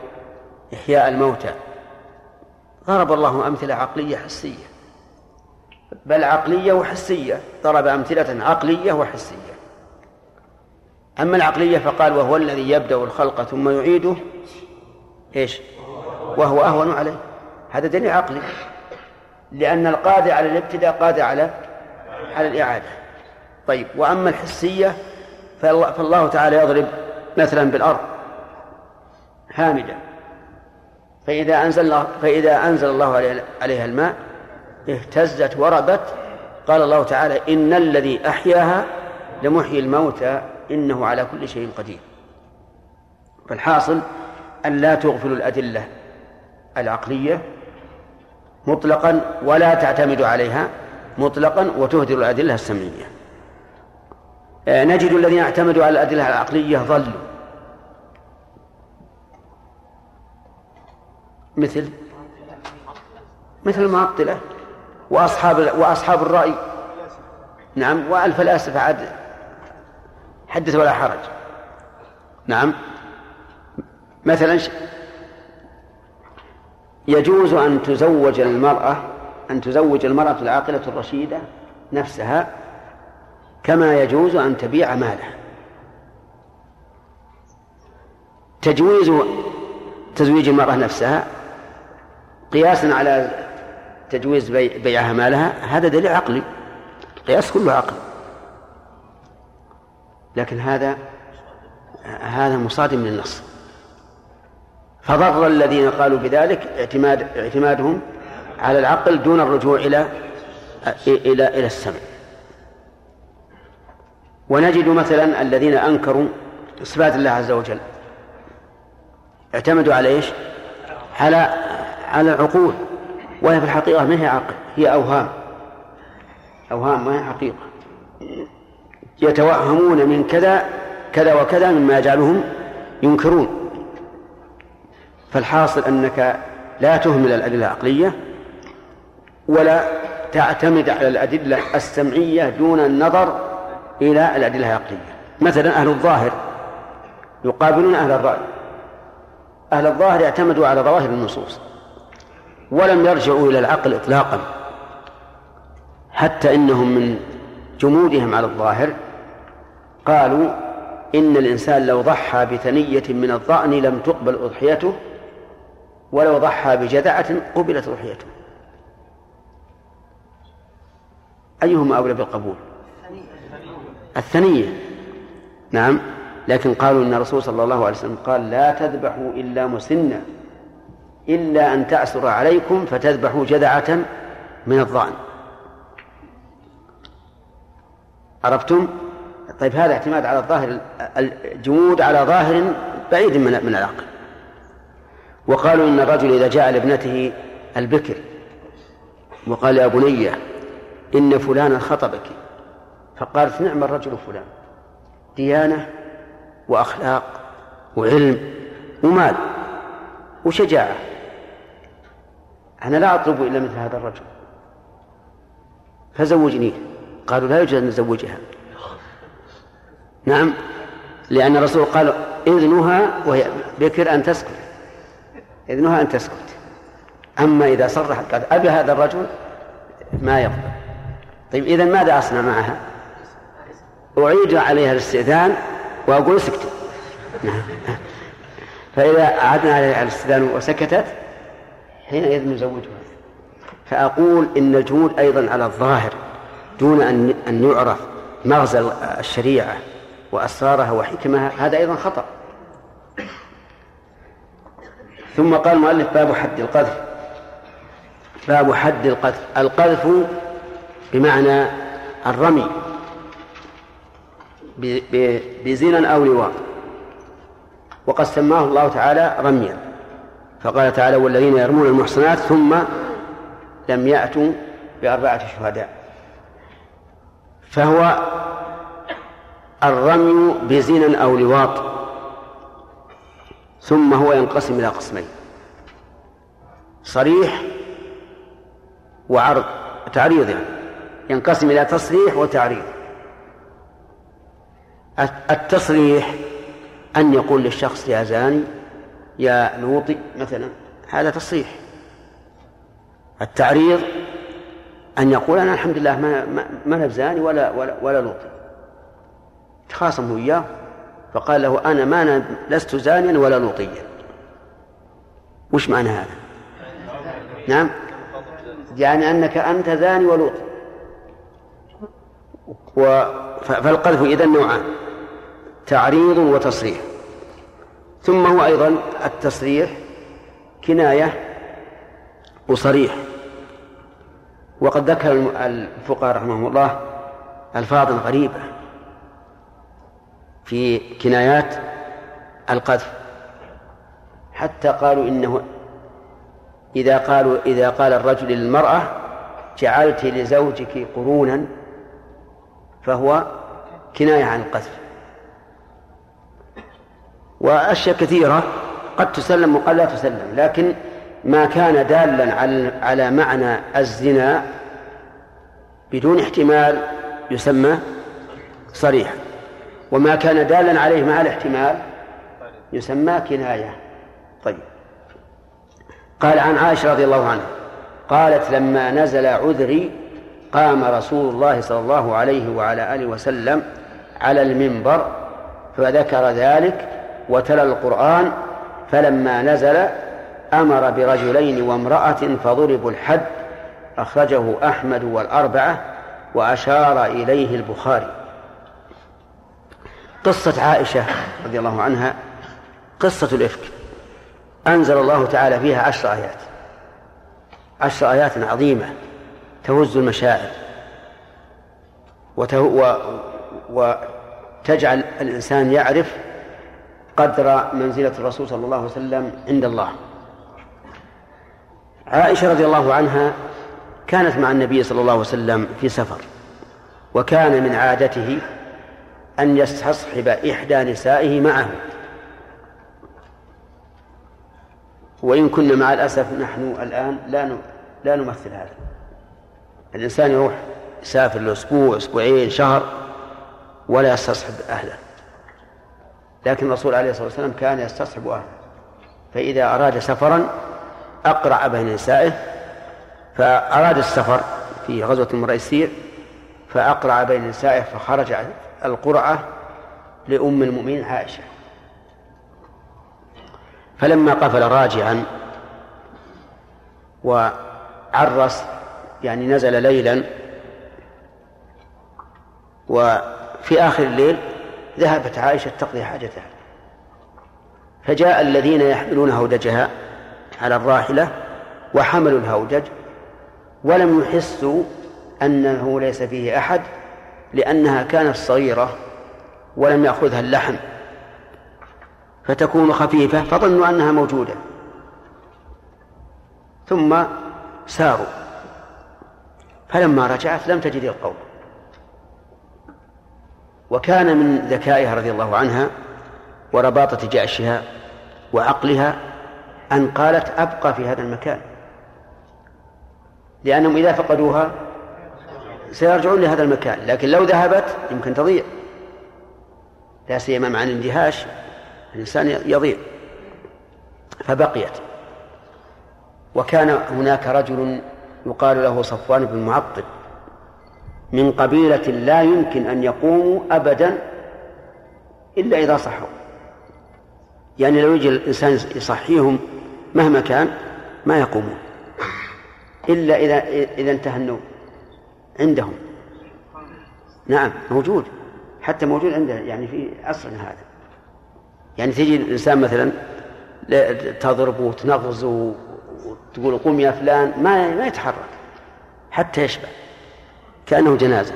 إحياء الموتى. ضرب الله أمثلة عقلية حسية. بل عقلية وحسية. ضرب أمثلة عقلية وحسية. أما العقلية فقال وهو الذي يبدأ الخلق ثم يعيده. إيش؟ وهو أهون عليه. هذا دليل عقلي. لأن القادر على الابتداء قادر على على الإعادة. طيب وأما الحسية فالله تعالى يضرب مثلا بالأرض. هامدة فإذا أنزل فإذا أنزل الله عليها الماء اهتزت وربت قال الله تعالى إن الذي أحياها لمحيي الموتى إنه على كل شيء قدير. فالحاصل أن لا تغفلوا الأدلة العقلية مطلقا ولا تعتمدوا عليها مطلقا وتهدروا الأدلة السمعية. آه، نجد الذين اعتمدوا على الأدلة العقلية ضلوا. مثل مثل المعطلة وأصحاب وأصحاب الرأي. نعم والفلاسفة عاد حدث ولا حرج. نعم مثلا يجوز أن تزوج المرأة أن تزوج المرأة العاقلة الرشيدة نفسها كما يجوز أن تبيع مالها. تجويز تزويج المرأة نفسها قياسا على تجويز بيعها مالها هذا دليل عقلي. قياس كله عقل. لكن هذا هذا مصادم للنص. فضر الذين قالوا بذلك اعتماد اعتمادهم على العقل دون الرجوع إلى إلى إلى السمع. ونجد مثلا الذين أنكروا صفات الله عز وجل. اعتمدوا على إيش؟ على على العقول وهي في الحقيقة ما هي عقل هي أوهام. أوهام ما هي حقيقة. يتوهمون من كذا كذا وكذا مما يجعلهم ينكرون. فالحاصل أنك لا تهمل الأدلة العقلية ولا تعتمد على الأدلة السمعية دون النظر إلى الأدلة العقلية. مثلا أهل الظاهر يقابلون أهل الرأي. أهل الظاهر اعتمدوا على ظواهر النصوص. ولم يرجعوا إلى العقل إطلاقا حتى إنهم من جمودهم على الظاهر قالوا إن الإنسان لو ضحى بثنية من الظأن لم تقبل أضحيته ولو ضحى بجذعة قبلت أضحيته. أيهما أولى بالقبول؟ الثنية. نعم لكن قالوا إن الرسول صلى الله عليه وسلم قال لا تذبحوا إلا مسنة. إلا أن تعسر عليكم فتذبحوا جذعة من الظأن عرفتم؟ طيب هذا اعتماد على الظاهر الجمود على ظاهر بعيد من من العقل. وقالوا إن الرجل إذا جاء لابنته البكر وقال يا بني إن فلانا خطبك. فقالت نعم الرجل فلان. ديانة وأخلاق وعلم ومال وشجاعة. أنا لا أطلب إلا مثل هذا الرجل. فزوجنيه قالوا لا يوجد أن نزوجها. نعم. لأن الرسول قال إذنها وهي بكر أن تسكت. إذنها أن تسكت. أما إذا صرحت قد أبي هذا الرجل ما يقبل. طيب إذا ماذا أصنع معها؟ أعيد عليها الاستئذان وأقول اسكتي نعم. فإذا أعدنا عليها الاستئذان وسكتت حينئذ نزوجها فأقول إن الجمود أيضا على الظاهر دون أن أن يعرف مغزى الشريعة وأسرارها وحكمها هذا أيضا خطأ. ثم قال المؤلف باب حد القذف. باب حد القذف. القذف بمعنى الرمي بزنا أو لواط وقد سماه الله تعالى رميا. فقال تعالى والذين يرمون المحصنات ثم لم يأتوا بأربعة شهداء. فهو الرمي بزنا أو لواط ثم هو ينقسم إلى قسمين صريح وعرض تعريض يعني ينقسم إلى تصريح وتعريض. التصريح أن يقول للشخص يا زاني يا لوطي مثلا هذا تصريح. التعريض أن يقول أنا الحمد لله ما ما, ما زاني ولا ولا, ولا لوطي تخاصموا إياه فقال له أنا ما أنا لست زانيا ولا لوطيا وش معنى هذا؟ نعم؟ يعني أنك أنت زاني ولوطي و... فالقذف إذا نوعان تعريض وتصريح. ثم هو أيضا التصريح كناية وصريح. وقد ذكر الفقهاء رحمهم الله ألفاظا غريبة في كنايات القذف. حتى قالوا إنه إذا قالوا إذا قال الرجل للمرأة جعلت لزوجك قرونا فهو كناية عن القذف. وأشياء كثيرة قد تسلم وقد لا تسلم لكن ما كان دالا على معنى الزنا بدون احتمال يسمى صريحا. وما كان دالا عليه مع الاحتمال يسمى كناية. طيب. قال عن عائشة رضي الله عنها قالت لما نزل عذري قام رسول الله صلى الله عليه وعلى آله وسلم على المنبر فذكر ذلك وتلا القرآن فلما نزل أمر برجلين وامرأة فضربوا الحد أخرجه أحمد والأربعة وأشار إليه البخاري. قصة عائشة رضي الله عنها قصة الإفك. أنزل الله تعالى فيها عشر آيات. عشر آيات عظيمة تهز المشاعر. وتجعل الإنسان يعرف قدر منزلة الرسول صلى الله عليه وسلم عند الله. عائشة رضي الله عنها كانت مع النبي صلى الله عليه وسلم في سفر وكان من عادته أن يستصحب إحدى نسائه معه. وإن كنا مع الأسف نحن الآن لا لا نمثل هذا. الإنسان يروح يسافر له أسبوع أسبوعين شهر ولا يستصحب أهله. لكن الرسول عليه الصلاة والسلام كان يستصحب أهله. فإذا أراد سفرا أقرع بين نسائه فأراد السفر في غزوة مريسير فأقرع بين نسائه فخرج القرعة لأم المؤمنين عائشة. فلما قفل راجعا وعرس يعني نزل ليلا وفي آخر الليل ذهبت عائشة تقضي حاجتها. فجاء الذين يحملون هودجها على الراحلة وحملوا الهودج ولم يحسوا أنه ليس فيه أحد لأنها كانت صغيرة ولم يأخذها اللحم. فتكون خفيفة فظنوا أنها موجودة. ثم ساروا. فلما رجعت لم تجد القوم. وكان من ذكائها رضي الله عنها ورباطة جأشها وعقلها أن قالت أبقى في هذا المكان لأنهم إذا فقدوها سيرجعون لهذا المكان لكن لو ذهبت يمكن تضيع لا سيما مع الاندهاش الإنسان يضيع فبقيت. وكان هناك رجل يقال له صفوان بن معطل من قبيلة لا يمكن أن يقوموا أبدا إلا إذا صحوا. يعني لو يجي الإنسان يصحيهم مهما كان ما يقومون. إلا إذا إذا انتهى النوم عندهم. نعم موجود. حتى موجود عنده يعني في عصرنا هذا. يعني تجي الإنسان مثلا تضربه وتنغزه وتقول قم يا فلان ما ما يتحرك حتى يشبع. كأنه جنازة.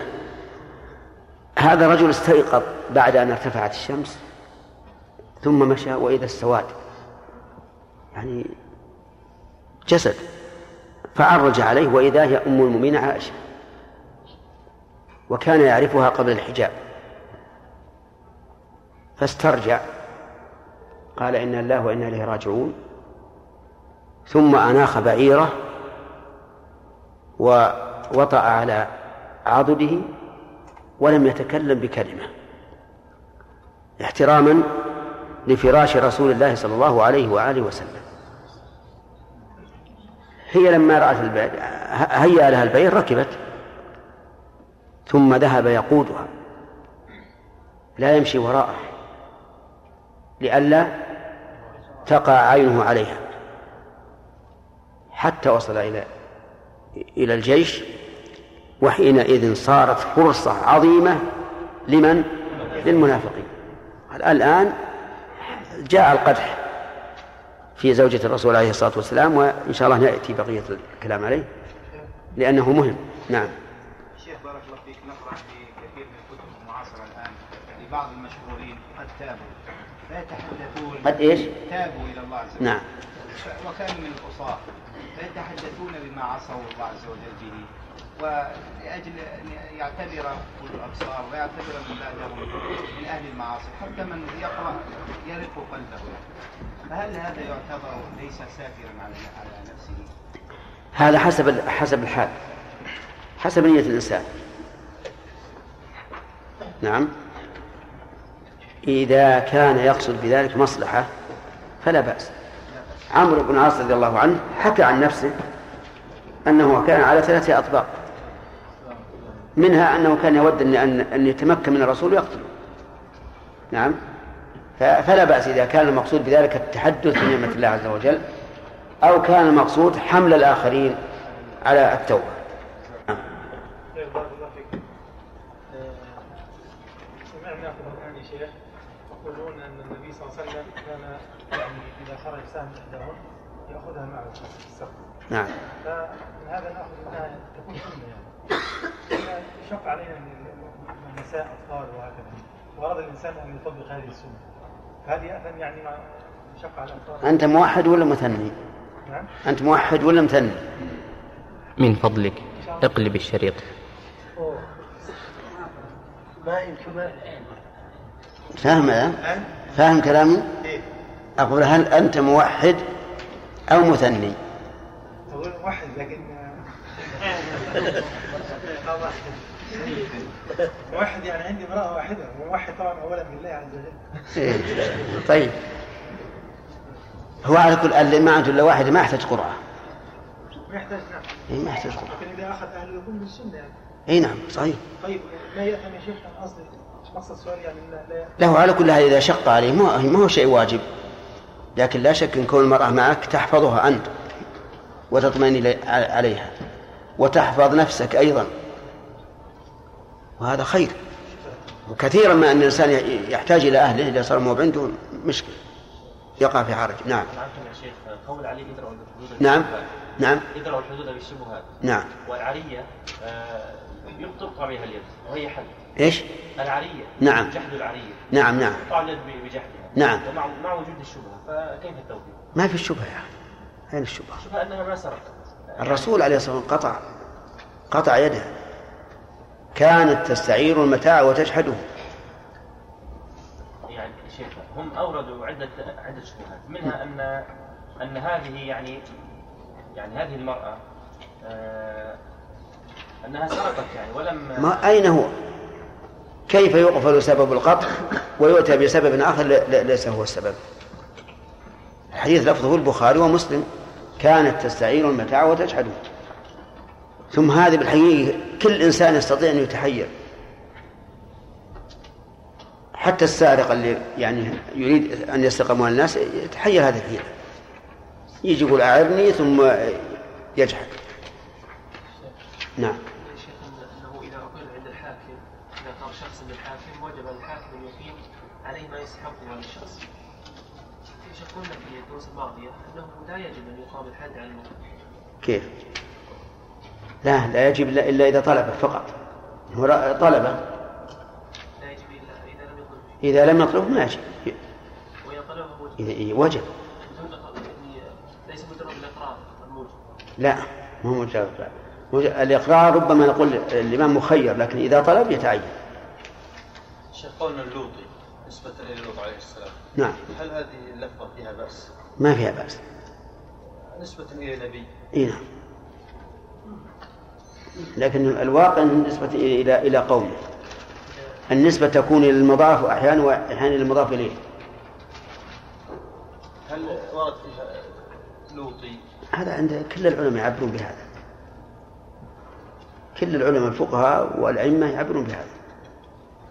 هذا رجل استيقظ بعد أن ارتفعت الشمس ثم مشى وإذا السواد يعني جسد فعرج عليه وإذا هي أم المؤمنين عائشة وكان يعرفها قبل الحجاب. فاسترجع قال إنا الله وإنا إليه راجعون ثم أناخ بعيره ووطأ على عضده ولم يتكلم بكلمة احتراما لفراش رسول الله صلى الله عليه وآله وسلم. هي لما رأت البعير هيأ لها البعير ركبت ثم ذهب يقودها. لا يمشي وراءه لئلا تقع عينه عليها. حتى وصل إلى إلى الجيش وحينئذ صارت فرصة عظيمة لمن؟ للمنافقين. الآن جاء القدح في زوجة الرسول عليه الصلاة والسلام وإن شاء الله نأتي بقية الكلام عليه لأنه مهم. نعم. شيخ بارك الله فيك. نقرأ في كثير من الكتب المعاصرة الآن لبعض المشهورين قد تابوا. فيتحدثون قد إيش؟ تابوا إلى الله عز وجل. نعم. وكانوا من العصاة فيتحدثون بما عصوا الله عز وجل به. ولاجل أن يعتبر اولو الأبصار ويعتبر من بعدهم من أهل المعاصي حتى من يقرأ يرق قلبه. فهل هذا يعتبر ليس سافرا على على نفسه؟ هذا حسب حسب الحال. حسب نية الإنسان. نعم. إذا كان يقصد بذلك مصلحة فلا بأس. عمرو بن العاص رضي الله عنه حكى عن نفسه أنه كان على ثلاثة أطباق. منها أنه كان يود أن أن أن يتمكن من الرسول ويقتله نعم فلا بأس إذا كان المقصود بذلك التحدث بنعمة الله عز وجل أو كان المقصود حمل الآخرين على التوبة نعم. سمعنا يا شيخ يقولون ان النبي صلى الله عليه وسلم كان يعني اذا خرج سهم ياخذها معه في السفر. نعم فمن هذا ناخذ إنها تكون سنه يعني. يشق علينا من من النساء أطفال وهكذا. وأراد الإنسان أن يطبق هذه السنة. فهل ياثم يعني مع يشق على الاطفال؟ أنت موحد ولا مثني؟ نعم. أنت موحد ولا مثني؟ من فضلك. اقلب الشريط. ما يمكن ما فاهم الآن فاهم كلامي؟ أقول هل أنت موحد أو مثني؟ أقول واحد لكن (laughs) (laughs) واحد يعني عندي امرأة واحدة وواحد طبعا أولا بالله عز وجل. إيه. طيب. هو على كل اللي ما عنده إلا واحد ما يحتاج قرعة ما يحتاج نعم. إيه، ما يحتاج قرعة لكن إذا أخذ أهله يكون بالسنة يعني. أي نعم صحيح. طيب لا يأثم يا شيخ قصدي مقصد السؤال يعني لا, لا له على كل حال إذا شق عليه ما ما هو شيء واجب. لكن لا شك أن كون المرأة معك تحفظها أنت وتطمئن عليها وتحفظ نفسك أيضا. وهذا خير. وكثيرا ما أن الإنسان يحتاج إلى أهله إذا صار مو عنده مشكلة. يقع في حرج. نعم. يا شيخ قول علي ادرأوا الحدود. نعم. نعم. ادرأوا الحدود بالشبهات نعم. والعرية آه، يقطع بها اليد وهي حد إيش؟ العرية نعم. جحد العرية نعم نعم. يقطع اليد بجحدها. نعم. ومع مع وجود الشبهة فكيف التوفيق؟ ما في الشبهة يا أخي. أين الشبهة؟ الشبهة أنها ما سرقت. الرسول عليه الصلاة والسلام قطع قطع يده. كانت تستعير المتاع وتجحده يعني شيخ هم أوردوا عدة عدة شبهات. منها أن أن هذه يعني يعني هذه المرأة آه أنها سرقت يعني ولم ما أين هو؟ كيف يغفل سبب القطع ويؤتى بسبب ل- ليس هو السبب. الحديث لفظه البخاري ومسلم. كانت تستعير المتاع وتجحده ثم هذه بالحقيقة كل إنسان يستطيع أن يتحير. حتى السارق اللي يعني يريد أن يسرق أموال الناس يتحير هذه الحيلة يجي يقول أعرني ثم يجحد. نعم. عليه ما يستحقه. يا شيخ قلنا في الدروس الماضية؟ أنه لا يجب أن يقام الحد على المنكر. كيف؟ لا لا يجب إلا إذا طلبه فقط هو طلبه إذا لم يطلب ما يجب. إذا وجب ليس مجرد الموجب. لا ما هو مجرد إقرار. مج- الإقرار ربما نقول الإمام مخير لكن إذا طلب يتعين شيخ قولنا اللوطي نسبة إلى لوط عليه السلام نعم هل هذه اللفظة فيها بأس؟ ما فيها بأس نسبة إلى نبي إيه نعم لكن الواقع بالنسبة إلى إلى قومه النسبة تكون إلى المضاف وأحيانا وأحيانا إلى المضاف إليه. هل ورد فيها لوطي؟ هذا عند كل العلماء يعبرون بهذا. كل العلماء الفقهاء والأئمة يعبرون بهذا.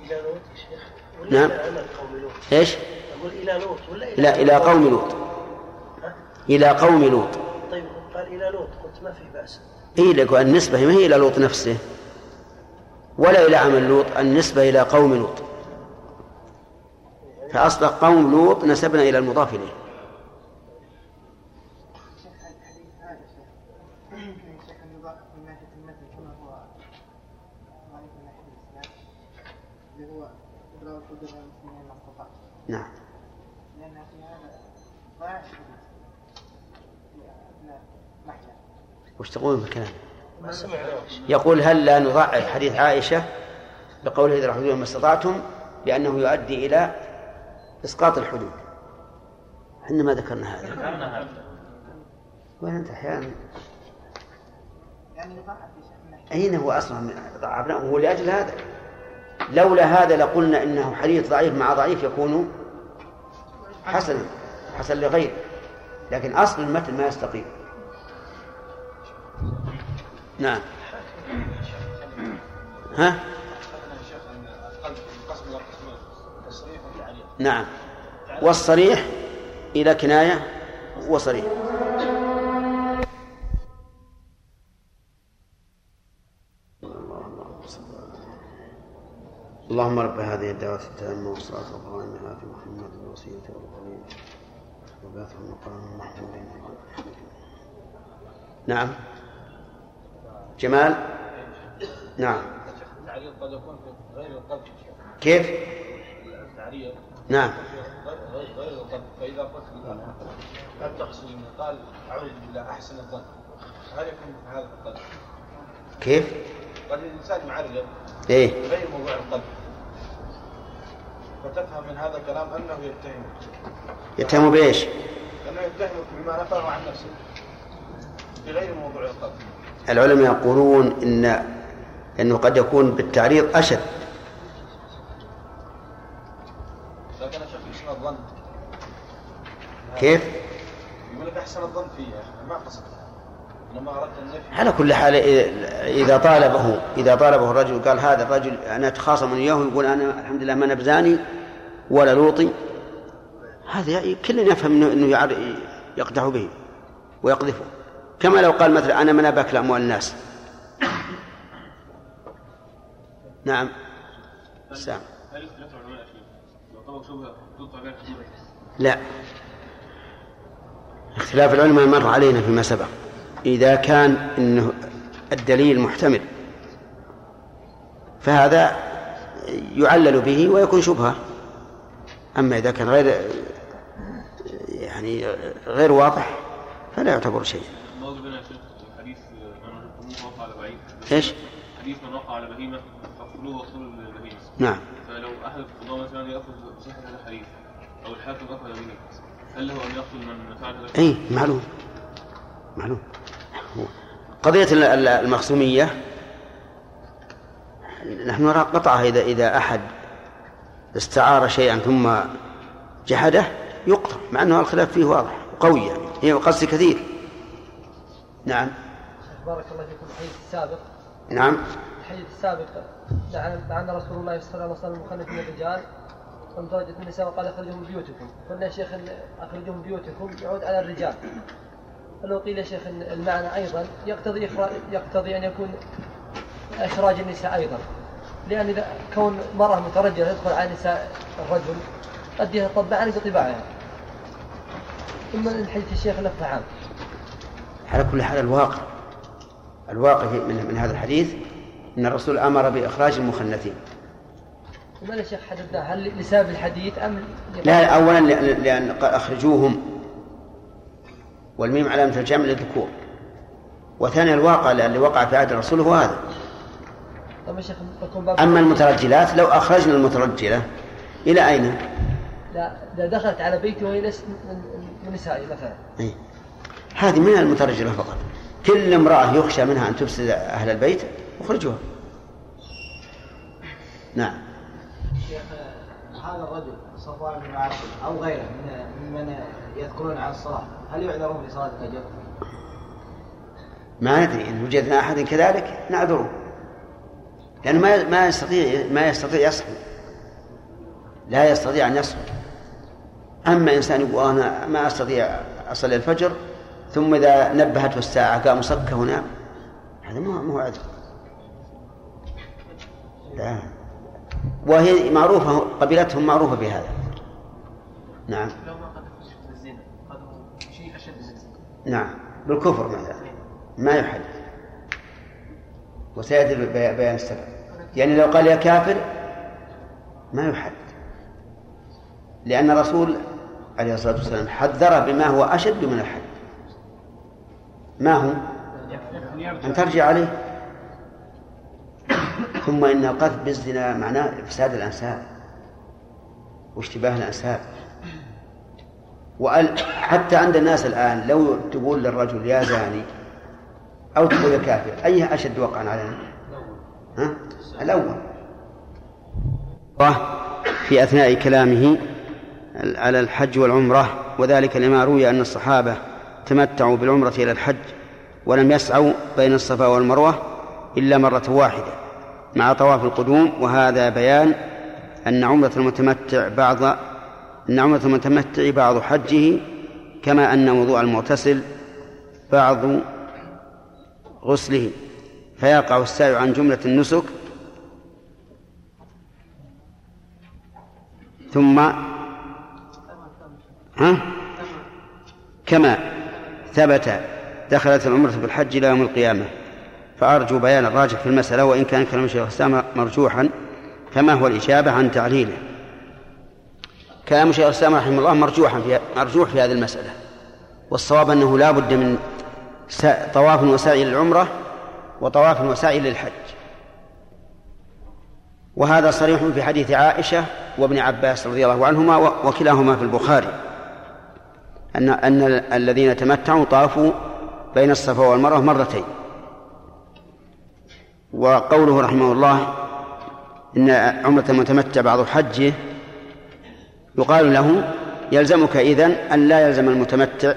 إلى لوط يا شيخ؟ نعم. إيش؟ أقول إلى لوط ولا إلى لا إلى قوم لوط. إلى قوم لوط. طيب قال إلى لوط قلت ما فيه بأس. إيه لك النسبة ما هي إلى لوط نفسه ولا إلى عمل لوط النسبة إلى قوم لوط. فأصل قوم لوط نسبنا إلى المضاف إليه. يمكن يا شيخ ان يضاف من ناحيه المثل كما هو ضعيف من ناحيه الاسلام اللي هو ادراك القدره المسلمين ما استطاع نعم لأن في هذا ضاع الحدود في أثناء محيا وش تقول بالكلام يقول هل لا نضعف حديث عائشة بقوله إذا حدود ما استطعتم لأنه يؤدي إلى إسقاط الحدود؟ إحنا ما ذكرنا هذا. وين أنت أحيانا؟ يعني أين هو أصلا ضعفناه هو لأجل هذا. لولا هذا لقلنا إنه حديث ضعيف مع ضعيف يكون حسنا حسن لغيره لكن أصل المتن ما يستقيم. نعم. ها؟ نعم. والصريح إلى كناية وصريح. اللهم رب هذه الدعوة التامة والصلاة والسلام على محمد الوسيلة والفضيلة وبعث المقام محمود نعم. جمال؟ نعم. التعريض قد يكون في غير القلب كيف؟ التعريض. نعم. غير القلب. فإذا قلت تحسن قال أعوذ بالله أحسن الظن. هل يكون هذا القلب؟ كيف؟ قد الإنسان معرض. إيه. غير موضوع القلب. فتفهم من هذا الكلام أنه يتهم. يتهم بإيش؟ أنه يتهم بما نفاه عن نفسه. في غير موضوع القلب. العلماء يقولون إن أنه قد يكون بالتعريض أشد. كيف؟ يقول لك أحسن الظن فيه ما قصد. على كل حال إذا طالبه إذا طالبه الرجل قال هذا الرجل أنا أتخاصم إياه يقول أنا الحمد لله ما أنا بزاني ولا لوطي. هذا يعني كل يفهم إنه, إنه يعر- يقدح به ويقذفه. كما لو قال مثلا أنا من أباك لأموال الناس. نعم. سام. لا. اختلاف العلماء مر علينا فيما سبق. إذا كان إنه الدليل محتمل فهذا يعلل به ويكون شبهة. أما إذا كان غير يعني غير واضح فلا يعتبر شيء الموضوع بنا يا شيخ حديث من وقع إيش؟ حديث من وقع على بهيمة فاقتلوه واقتلوا البهيمة نعم. فلو أحد القضاة مثلا يأخذ بصحة هذا الحديث أو الحاكم أخذ به هل له أن يقتل من فعل هذا أي معلوم. معلوم. قضية ال- ال- المخصومية نحن نرى قطعة إذا إذا أحد استعار شيئا ثم جحده يقطع مع أنه الخلاف فيه واضح وقوي يعني هي قصد كثير. نعم. بارك الله فيكم. الحديث السابق نعم. الحديث السابق لعن رسول الله صلى الله عليه وسلم المخلف من الرجال. ومتواجد النساء وقال اخرجوا من بيوتكم. قلنا يا شيخ من بيوتكم يعود على الرجال. فلو قيل يا شيخ المعنى أيضا يقتضي يقتضي أن يكون إخراج النساء أيضا. لأن إذا كون مرأة مترجلة تدخل على نساء الرجل قد يتطبعن بطباعها. ثم الحديث الشيخ لفظ عام. على كل حال الواقع. الواقع من, من هذا الحديث أن الرسول أمر بإخراج المخنثين. وما يا شيخ حددنا هل لسبب الحديث أم لا أولا لأن, لأن أخرجوهم. والميم علامة الجمع للذكور. وثانيا الواقع اللي وقع في عهد الرسول هو هذا. أما المترجلات لو أخرجنا المترجلة إلى أين؟ لا دخلت على بيتي وهي ليست من, نسائي مثلا. إيه؟ هذه من المترجلة فقط. كل امرأة يخشى منها أن تفسد أهل البيت اخرجوها. نعم. شيخ هذا الرجل صفوان بن عاصم أو غيره من ممن يذكرون عن الصلاة هل يعذرون في صلاة الفجر؟ ما ندري إن وجدنا أحد كذلك نعذره. لأنه ما ما يستطيع ما يستطيع يصحو. لا يستطيع أن يصحو. أما إنسان يقول أنا ما أستطيع أصلي الفجر ثم إذا نبهته الساعة قام صكه ونام هذا ما هو عذر. لا. وهي معروفة قبيلتهم معروفة بهذا. نعم. لو ما الزنا شيء الزنا. نعم. بالكفر مثلا. ما يحد وسيأتي بي- بيان السبب. يعني لو قال يا كافر ما يحد لأن الرسول عليه الصلاة والسلام حذره بما هو أشد من الحد. ما هو؟ أن ترجع عليه. ثم إن القذف بالزنا معناه إفساد الأنساب واشتباه الأنساب. حتى عند الناس الآن لو تقول للرجل يا زاني أو تقول كافر أي أشد وقعا علينا ها؟ الأول. في أثناء كلامه على الحج والعمرة وذلك لما روي أن الصحابة تمتعوا بالعمرة إلى الحج ولم يسعوا بين الصفا والمروة إلا مرة واحدة مع طواف القدوم. وهذا بيان أن عمرة المتمتع بعض أن عمرة المتمتع بعض حجه كما أن وضوء المغتسل بعض غسله. فيقع السعي عن جملة النسك ثم ها؟ كما ثبت دخلت العمرة بالحج إلى يوم القيامة. فأرجو بيان الراجح في المسألة وإن كان كلام الشيخ الإسلام مرجوحا فما هو الإجابة عن تعليله. كلام الشيخ الإسلام رحمه الله مرجوحا في مرجوح في هذه المسألة. والصواب أنه لا بد من طواف وسعي للعمرة وطواف وسعي للحج. وهذا صريح في حديث عائشة وابن عباس رضي الله عنهما وكلاهما في البخاري. أن أن الذين تمتعوا طافوا بين الصفا والمروة مرتين. وقوله رحمه الله إن عمرة المتمتع بعض حجه يقال له يلزمك إذن أن لا يلزم المتمتع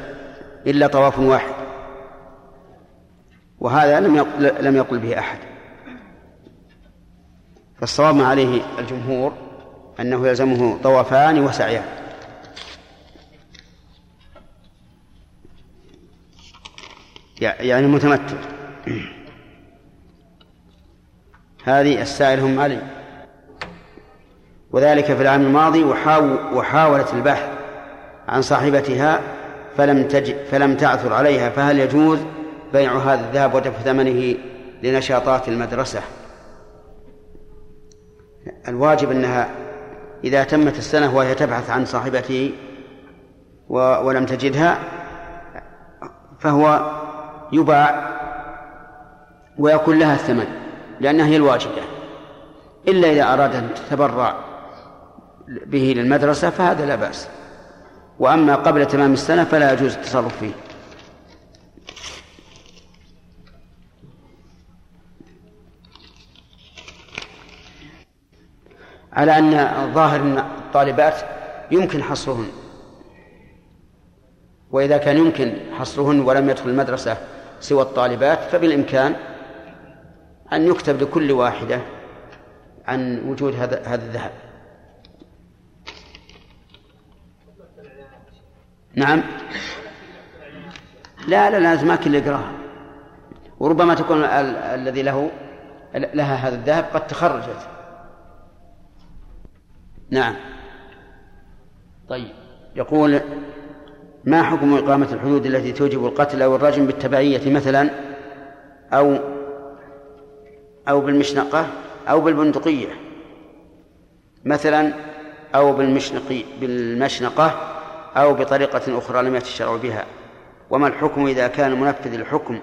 إلا طواف واحد. وهذا لم لم يقل به أحد. فالصواب ما عليه الجمهور أنه يلزمه طوافان وسعيان. يعني متمتع. هذه السائل هم علي. وذلك في العام الماضي وحاولت البحث عن صاحبتها فلم تجد فلم تعثر عليها فهل يجوز بيع هذا الذهب ودفع ثمنه لنشاطات المدرسة؟ الواجب أنها إذا تمت السنة وهي تبحث عن صاحبته ولم تجدها فهو يباع ويكون لها الثمن لأنها هي الواجبة. إلا إذا أراد أن تتبرع به للمدرسة فهذا لا بأس. وأما قبل تمام السنة فلا يجوز التصرف فيه. على أن الظاهر أن الطالبات يمكن حصرهن. وإذا كان يمكن حصرهن ولم يدخل المدرسة سوى الطالبات فبالإمكان أن يكتب لكل واحدة عن وجود هذا هذا الذهب. نعم. لا لا لازم ما كل يقرأها. وربما تكون الذي له لها هذا الذهب قد تخرجت. نعم. طيب. يقول ما حكم إقامة الحدود التي توجب القتل أو الرجم بالتبعية مثلا؟ أو أو بالمشنقة أو بالبندقية مثلا؟ أو بالمشنقي بالمشنقة أو بطريقة أخرى لم يأتي الشرع بها. وما الحكم إذا كان منفذ الحكم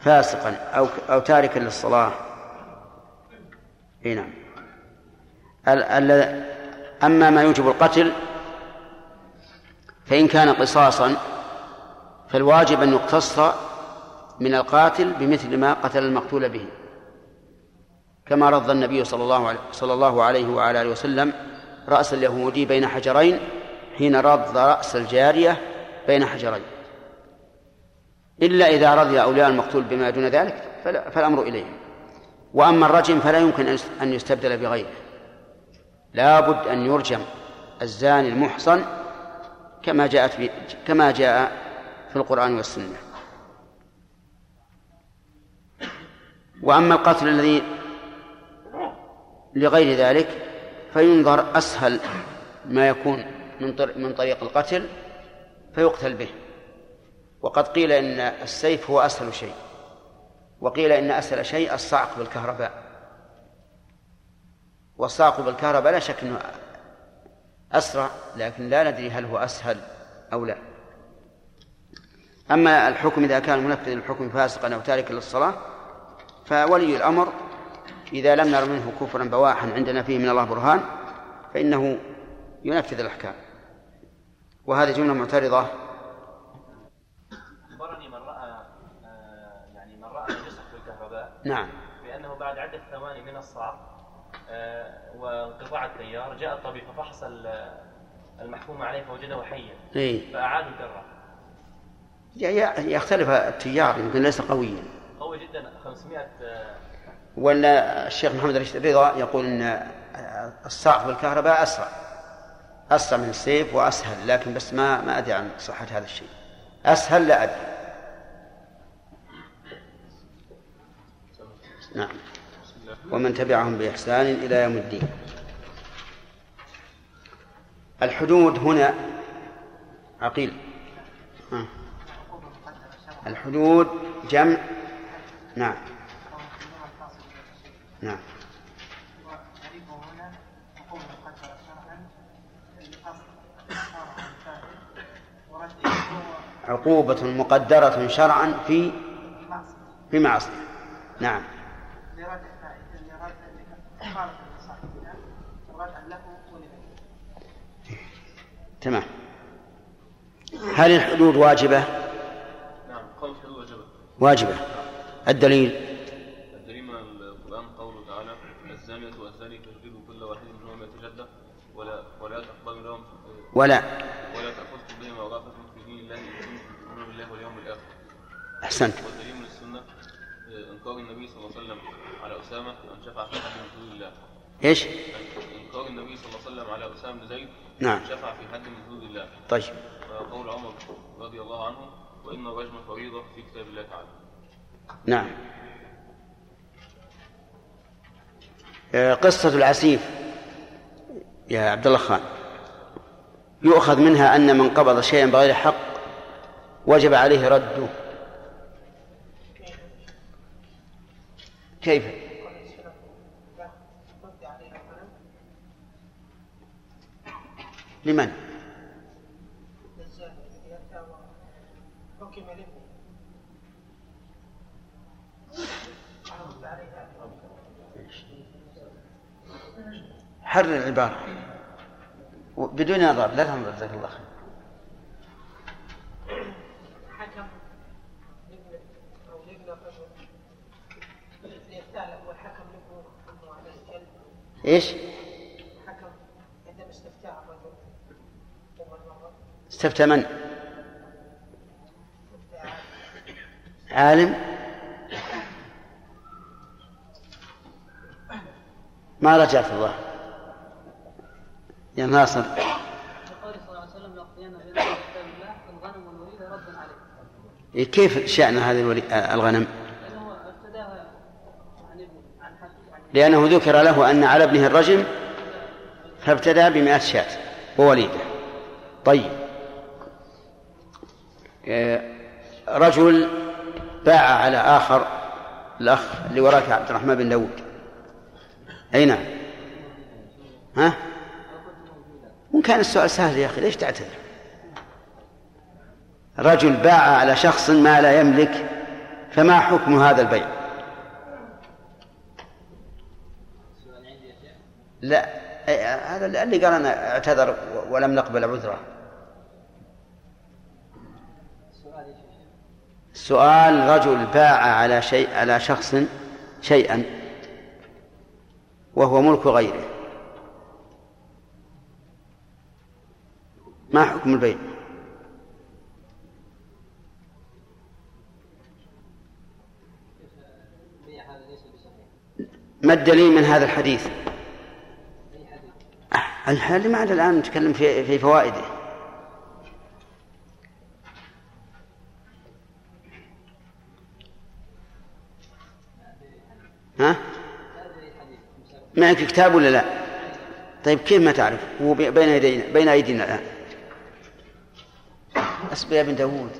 فاسقا أو أو تاركا للصلاة؟ إي نعم. أما ما يوجب القتل فإن كان قصاصا فالواجب أن يقتص من القاتل بمثل ما قتل المقتول به. كما رضى النبي صلى الله عليه صلى الله عليه وعلى آله وسلم رأس اليهودي بين حجرين حين رض رأس الجارية بين حجرين. إلا إذا رضي أولياء المقتول بما دون ذلك فالأمر اليهم وأما الرجم فلا يمكن أن يستبدل بغيره. لا بد أن يرجم الزاني المحصن كما جاءت في كما جاء في القرآن والسنة. وأما القتل الذي لغير ذلك فينظر أسهل ما يكون من من طريق القتل فيقتل به. وقد قيل إن السيف هو أسهل شيء. وقيل إن أسهل شيء الصعق بالكهرباء. والصعق بالكهرباء لا شك أنه أسرع لكن لا ندري هل هو أسهل أو لا. أما الحكم إذا كان منفذ الحكم فاسقا أو تاركا للصلاة فولي الأمر إذا لم نر منه كفرا بواحا عندنا فيه من الله برهان فإنه ينفذ الأحكام. وهذه جملة معترضة. أخبرني من رأى آه، يعني من رأى يسق بالكهرباء نعم. بأنه بعد عدة ثواني من الصعق آه، وانقطاع التيار جاء الطبيب ففحص ال- المحكوم عليه فوجده حيا. إيه. فأعاد ي- يختلف التيار يمكن ليس قويا. قوي جدا 500 آه، ولا الشيخ محمد رشيد رضا يقول إن الصعق بالكهرباء أسرع. أسرع من السيف وأسهل لكن بس ما ما أدري عن صحة هذا الشيء. أسهل لا أدري. نعم. ومن تبعهم بإحسان إلى يوم الدين. الحدود هنا عقيل. الحدود جمع. نعم. نعم. عقوبة مقدرة شرعا في في معصية. نعم. تمام. هل الحدود واجبة؟ نعم قول حدود وجبة واجبة. الدليل؟ الدليل من القرآن قوله تعالى الزانية والزاني فاجلدوا كل واحد منهما يتجلى ولا ولا تقبلوا لهم ولا. ولا تأخذكم بهما رأفة في دين الله إن كنتم بالله واليوم الآخر. أحسنت. والدليل من السنة آه، إنكار النبي صلى الله عليه وسلم على أسامة أن شفع في من حدود الله. إيش؟ نعم. شفع في حد من حدود الله. طيب. وقول عمر رضي الله عنه وإن الرجم فريضة في كتاب الله تعالى. نعم. آه، قصة العسيف. يا عبد الله خان. يؤخذ منها أن من قبض شيئا بغير حق وجب عليه رده. كيف؟ لمن؟ حرر العبارة بدون نظر لا تنظر جزاك الله خير إيش؟ حكم عندما استفتاء الرجل اول مره استفتى من؟ عالم ما رجعت الله يا ناصر إيه، كيف شأن. آه، الغنم؟ لأنه ذكر له أن على ابنه الرجم فابتدى بمئة شاة ووليدة طيب رجل باع على آخر الأخ اللي وراك عبد الرحمن بن داود. أي نعم. ها؟ وإن كان السؤال سهل يا أخي ليش تعتذر؟ رجل باع على شخص ما لا يملك فما حكم هذا البيع؟ لا أي- هذا اللي قال أنا اعتذر ولم نقبل عذره. السؤال رجل باع على شيء على شخص شيئا وهو ملك غيره. ما حكم البيع؟ ما الدليل من هذا الحديث؟ الحال ما الآن نتكلم في فوائده. ها؟ معك كتاب ولا لا؟ طيب كيف ما تعرف؟ هو بي- بين يدينا بين أيدينا الآن أصبر يا ابن داوود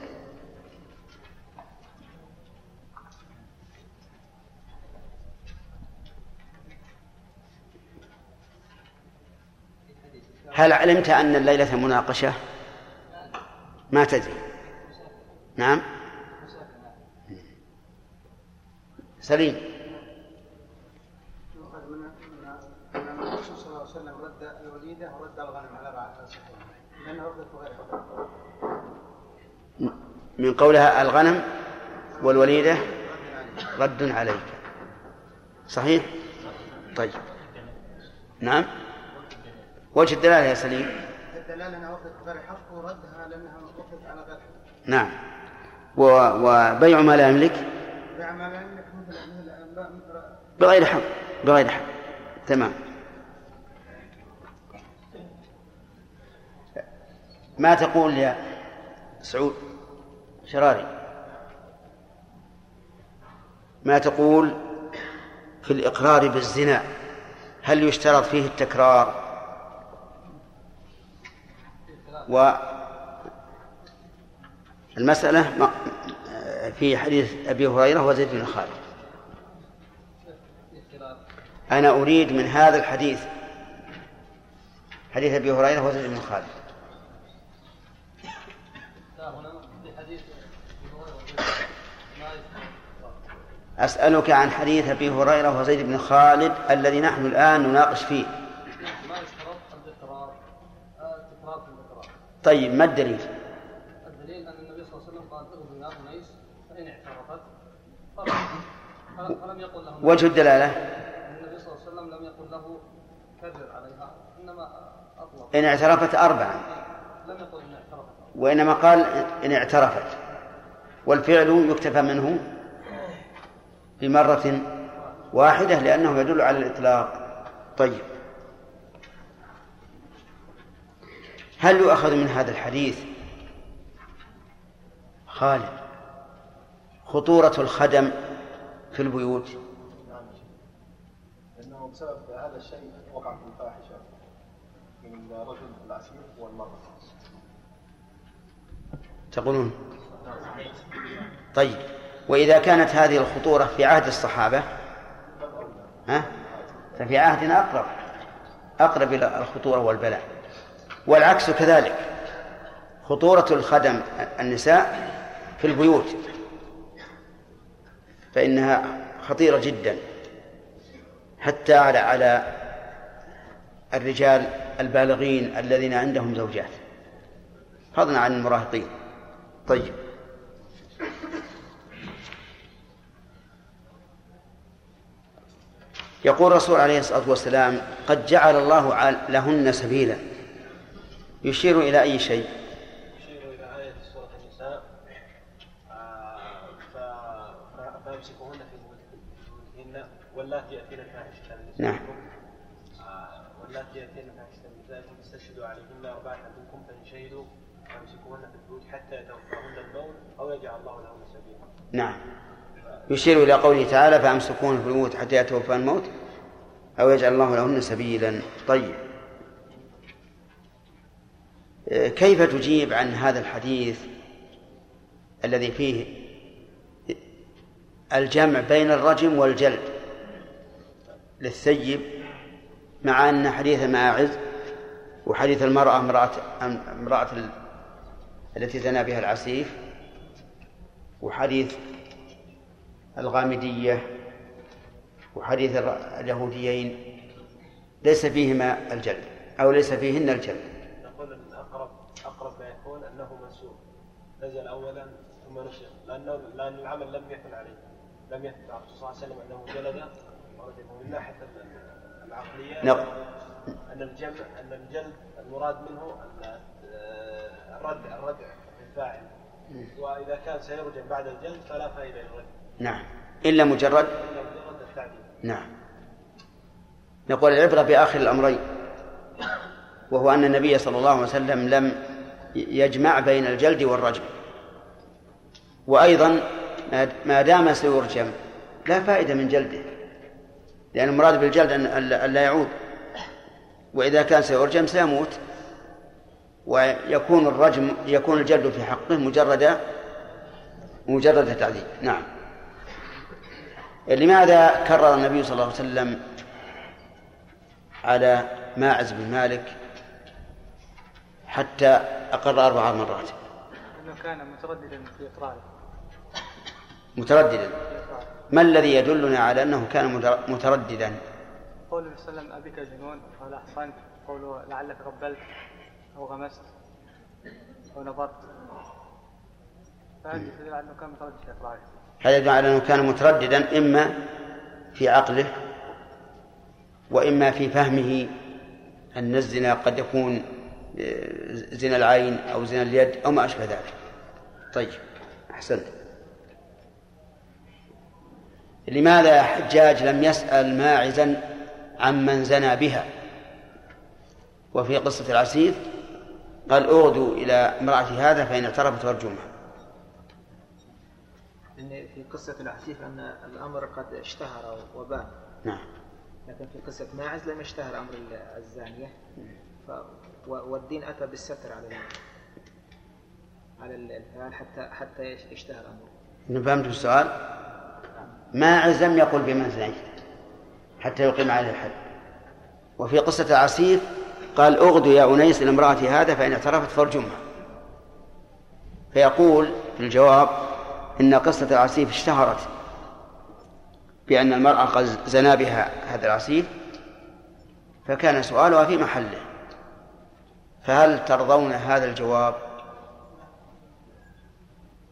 هل علمت أن الليلة مناقشة ما تدري نعم سليم يؤخذ من من ان الرسول صلى الله عليه وسلم رد الوليده ورد الغنم على بعض لأنه ردت غير من قولها الغنم والوليدة رد عليك. صحيح؟ طيب. نعم. وجه الدلالة يا سليم. الدلالة أنها وقفت غير حق وردها لأنها وقفت على غير حق. نعم. و... وبيع ما لا يملك؟ بيع ما لا يملك بغير حق. بغير حق. تمام. ما تقول يا سعود؟ شراري. ما تقول في الإقرار بالزنا هل يشترط فيه التكرار؟ والمسألة في حديث أبي هريرة وزيد بن خالد. أنا أريد من هذا الحديث حديث أبي هريرة وزيد بن خالد. أسألك عن حديث أبي هريرة وزيد بن خالد الذي نحن الآن نناقش فيه. ما يشترط التكرار التكرار في الإقرار طيب ما الدليل؟ الدليل أن النبي صلى الله عليه وسلم قال اغزوا نار أنيس فإن اعترفت فلم- يقل لهم وجه الدلالة؟ النبي صلى الله عليه وسلم لم يقل له كبر عليها إنما أطلق. إن اعترفت أربعا. لم يقل إن اعترفت. وإنما قال إن اعترفت. والفعل يكتفى منه بمرة واحدة لأنه يدل على الإطلاق. طيب. هل يؤخذ من هذا الحديث خالد خطورة الخدم في البيوت؟ لأنه بسبب هذا الشيء وقعت الفاحشة من الرجل العسير والمرأة. تقولون؟ طيب. وإذا كانت هذه الخطورة في عهد الصحابة ها؟ ففي عهدنا أقرب أقرب إلى الخطورة والبلاء. والعكس كذلك. خطورة الخدم النساء في البيوت فإنها خطيرة جدا. حتى على على الرجال البالغين الذين عندهم زوجات. فضلا عن المراهقين. طيب. يقول الرسول عليه الصلاة والسلام قد جعل الله لهن سبيلا. يشير إلى أي شيء؟ يشير إلى آية سورة النساء. آه، ف- ف- فامسكوهن في بيوتهن واللاتي يأتين الفاحشة نعم. آه، واللاتي يأتين الفاحشة من نسائكم فاستشهدوا عليهن أربعة منكم فإن شهدوا فامسكوهن في البيوت حتى يتوفاهن الموت أو يجعل الله لهن سبيلا. نعم. يشير إلى قوله تعالى فأمسكون في البيوت حتى يتوفى الموت أو يجعل الله لهن سبيلا طيب. كيف تجيب عن هذا الحديث الذي فيه الجمع بين الرجم والجلد للثيب مع أن حديث ماعز وحديث المرأة امرأة امرأة ال- التي زنى بها العسيف وحديث الغامدية وحديث اليهوديين ليس فيهما الجلد أو ليس فيهن الجلد نقول أن أقرب ما يكون أنه منسوخ. نزل أولا ثم نسخ لأنه لأن العمل لم يكن عليه. لم يثبت عن الرسول صلى الله عليه وسلم أنه جلد. من ناحية ال- العقلية. نعم. أن الجمع أن الجلد المراد منه أن آه، الردع الردع للفاعل وإذا كان سيرجم بعد الجلد فلا فائدة للرجم نعم. إلا مجرد؟ نعم. نقول العبرة بآخر الأمرين وهو أن النبي صلى الله عليه وسلم لم يجمع بين الجلد والرجم. وأيضا ما- دام سيرجم لا فائدة من جلده لأن المراد بالجلد أن لا يعود. وإذا كان سيرجم سيموت ويكون الرجم يكون الجلد في حقه مجرد مجرد تعذيب. نعم. لماذا كرر النبي صلى الله عليه وسلم على ماعز بن مالك حتى أقر أربع مرات؟ إنه كان مترددا في إقراره. مترددا. ما الذي يدلنا على أنه كان متر- مترددا؟ قول النبي صلى الله عليه وسلم ابك جنون قال احسنت قوله لعلك قبلت أو غمست أو نظرت. فهذه تدل على أنه كان متردد في إقراره. هذا يدل على أنه كان مترددا إما في عقله وإما في فهمه أن الزنا قد يكون آه، زنا العين أو زنا اليد أو ما أشبه ذلك. طيب أحسنت. لماذا حجاج لم يسأل ماعزا عمن زنى بها؟ وفي قصة العسير قال اغدوا إلى امرأة هذا فإن اعترفت وارجمها إن في قصة العفيف أن الأمر قد اشتهر وبان. نعم. لكن في قصة ماعز لم يشتهر أمر الزانية. ف... والدين أتى بالستر على ال... على الفعل حتى حتى يش- يشتهر أمره. فهمت السؤال؟ ما عزم يقول بمن زنيت حتى يقيم عليه الحد. وفي قصة العسير قال اغدوا يا أنيس إلى امرأة هذا فإن اعترفت فارجمها. فيقول في الجواب إن قصة العسيف اشتهرت بأن المرأة قد زنا بها هذا العسيف فكان سؤالها في محله فهل ترضون هذا الجواب؟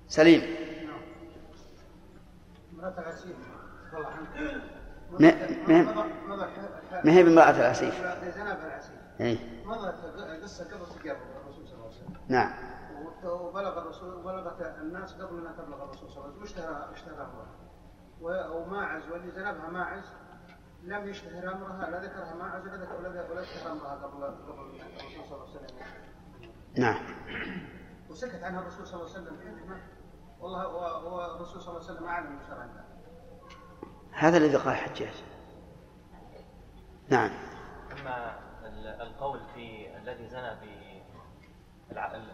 سليم. ما ما هي بامرأة العسيف. مضت قصة قبل الرسول صلى الله عليه وسلم. نعم. وبلغ الرسول وبلغت الناس قبل ما تبلغ الرسول صلى الله عليه وسلم. واشتهر اشتهر امرها و- وماعز واللي زنبها ماعز لم يشتهر أمرها لاذكرها ماعز ولا ذكر ولا اشتهر أمرها قبل قبل الرسول صلى الله عليه وسلم. نعم. وسكت عنها الرسول صلى الله عليه وسلم. حكمه والله و- والرسول صلى الله عليه وسلم أعلم بشرع الله هذا الذي قال حجاج نعم. أما ال- القول في الذي زنى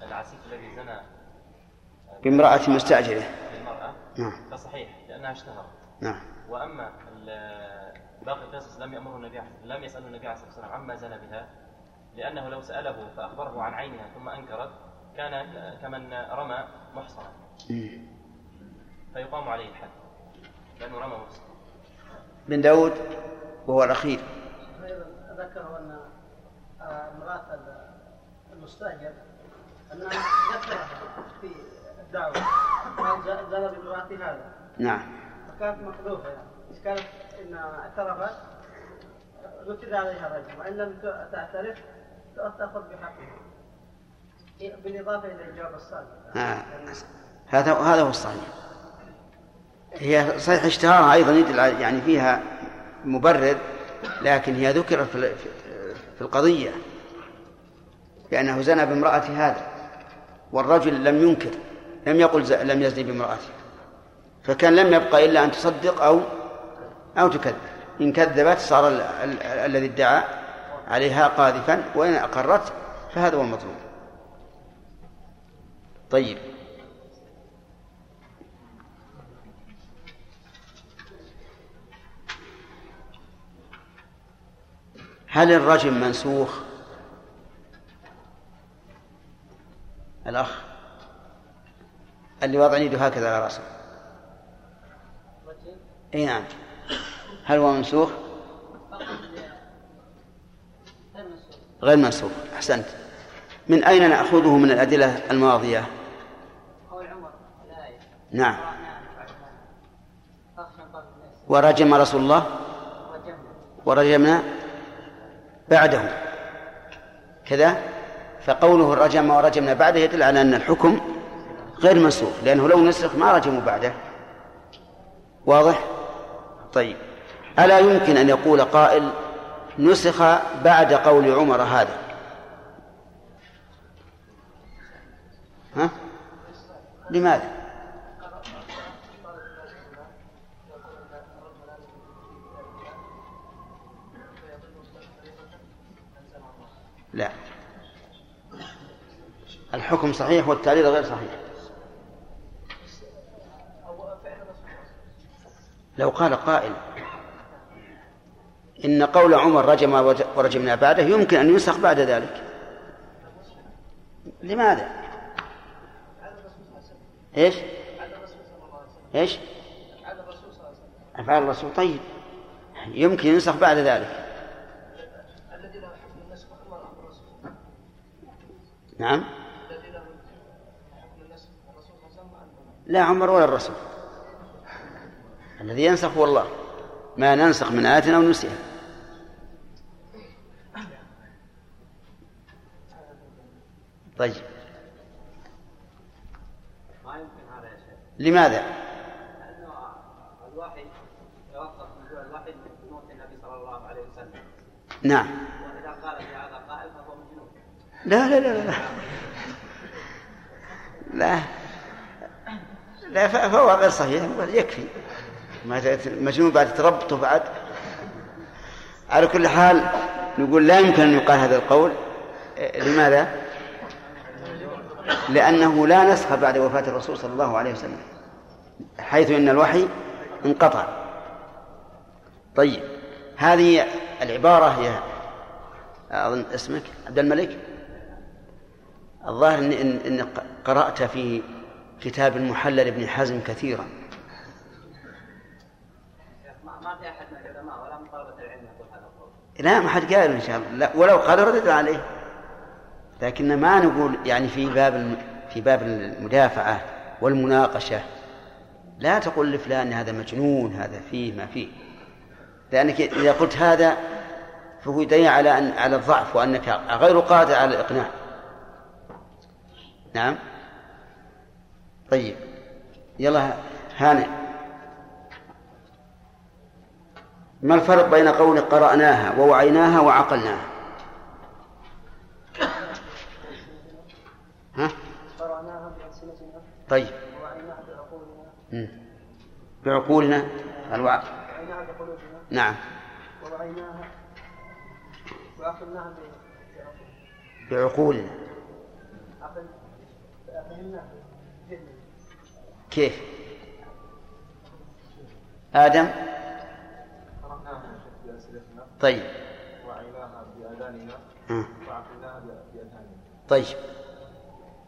العسيف الذي زنى بامرأة مستأجرة. بالمرأة؟ نعم. فصحيح لأنها اشتهرت. نعم. وأما باقي القصص لم يأمره النبي لم يسأله النبي عليه الصلاة والسلام عما زنى بها لأنه لو سأله فأخبره عن عينها ثم أنكرت كان كمن رمى محصنا. فيقام عليه الحد لأنه رمى محصنا. بن داود وهو الأخير. أيضا ذكروا أن آه، امرأة ذكرها في بامراتي هذا نعم. فكانت محذوفه يعني كانت؟ إن اعترفت نكد عليها الرجم وإن لم تعترف تأخذ بحقها. بالإضافة إلى الجواب السابق آه. هذا هذا هو الصحيح. هي صحيح اشتهارها أيضا يدل يعني فيها مبرر لكن هي ذكرت في القضية بأنه زنى بامرأة هذا. والرجل لم ينكر لم يقل لم يزني بامرأته. فكان لم يبقى إلا أن تصدق أو أو تكذب. إن كذبت صار ال- ال- الذي ادعى عليها قاذفا وإن أقرت فهذا هو المطلوب. طيب. هل الرجم منسوخ؟ الأخ. اللي وضع يده هكذا على رأسه. إي نعم. هل هو منسوخ؟ غير منسوخ. أحسنت. من أين نأخذه من عمر الايه نعم. ورجم رسول الله؟ رجمنا ورجمنا بعده. كذا؟ فقوله رجم ورجمنا بعده يدل على أن الحكم غير منسوخ لأنه لو نسخ ما رجموا بعده. واضح؟ طيب. ألا يمكن أن يقول قائل نسخ بعد قول عمر هذا؟ ها؟ لماذا لا الحكم صحيح والتعليل غير صحيح لو قال قائل إن قول عمر رجم ورجمنا بعده يمكن أن ينسخ بعد ذلك لماذا؟ إيش؟ إيش؟ أفعال الرسول طيب يمكن ينسخ بعد ذلك نعم لا عمر ولا الرسول. الذي ينسخ هو الله ما ننسخ من آية أو نسيها. طيب. ما يمكن هذا يا شيخ لماذا؟ لأنه الوحي الوحي من النبي صلى الله عليه وسلم نعم. وإذا قال في هذا قائل فهو مجنون لا لا لا لا. لا. لا فهو غير صحيح. يكفي. المجنون بعد تربطه بعد. على كل حال نقول لا يمكن أن يقال هذا القول. إيه، لماذا؟ لأنه لا نسخ بعد وفاة الرسول صلى الله عليه وسلم حيث أن الوحي انقطع. طيب هذه العبارة هي أظن اسمك عبد الملك؟ الظاهر إن, إن قرأت في كتاب المحلل ابن حزم كثيرا. لا ما حد قال إن شاء الله. لا ولو قال ردد عليه. لكن ما نقول يعني في باب في باب المدافعة والمناقشة. لا تقول لفلان هذا مجنون هذا فيه ما فيه. لأنك إذا قلت هذا فهو يدعي على أن على الضعف وأنك غير قادر على الإقناع. نعم؟ طيب. يلا هانئ. ما الفرق بين قول قرأناها ووعيناها وعقلناها؟ ها؟ قرأناها بألسنتنا طيب. ووعيناها بعقولنا. بعقولنا الوع... وعيناها بقلوبنا نعم. ووعيناها وعقلناها بعقولنا. بعقولنا فهمناها كيف؟ آدم؟ طيب. طيب.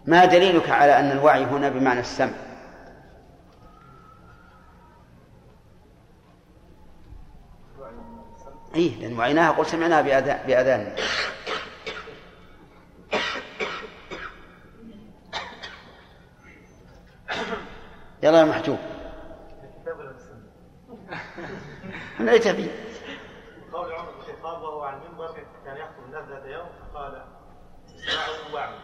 ما دليلك على أن الوعي هنا بمعنى السمع؟ إيه لأن وعيناها قل سمعناها بأذان بأذاننا. يلا يا محجوب. من أي تبي قول عمر بن الخطاب وهو على المنبر كان يخطب الناس ذات يوم فقال اسمعوا وأعوا.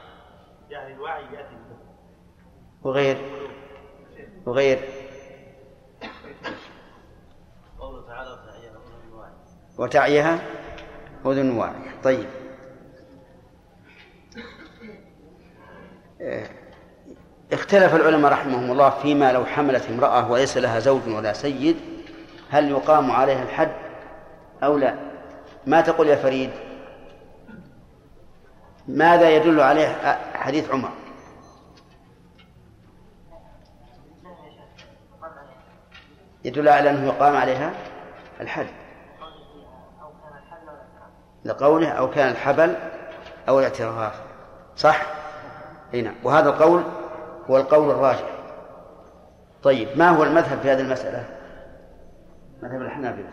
يعني الوعي يأتي بالذهن وغير. وغير. قوله تعالى وتعيها أذن واعي وتعيها أذن واعية طيب آه، اختلف العلماء رحمهم الله فيما لو حملت امرأة وليس لها زوج ولا سيد هل يقام عليها الحد أو لا؟ ما تقول يا فريد؟ ماذا يدل عليه حديث عمر؟ يدل على أنه يقام عليها الحد. لقوله أو كان الحبل أو الاعتراف. صح؟ هنا وهذا القول هو القول الراجح. طيب ما هو المذهب في هذه المسألة؟ مذهب الحنابلة.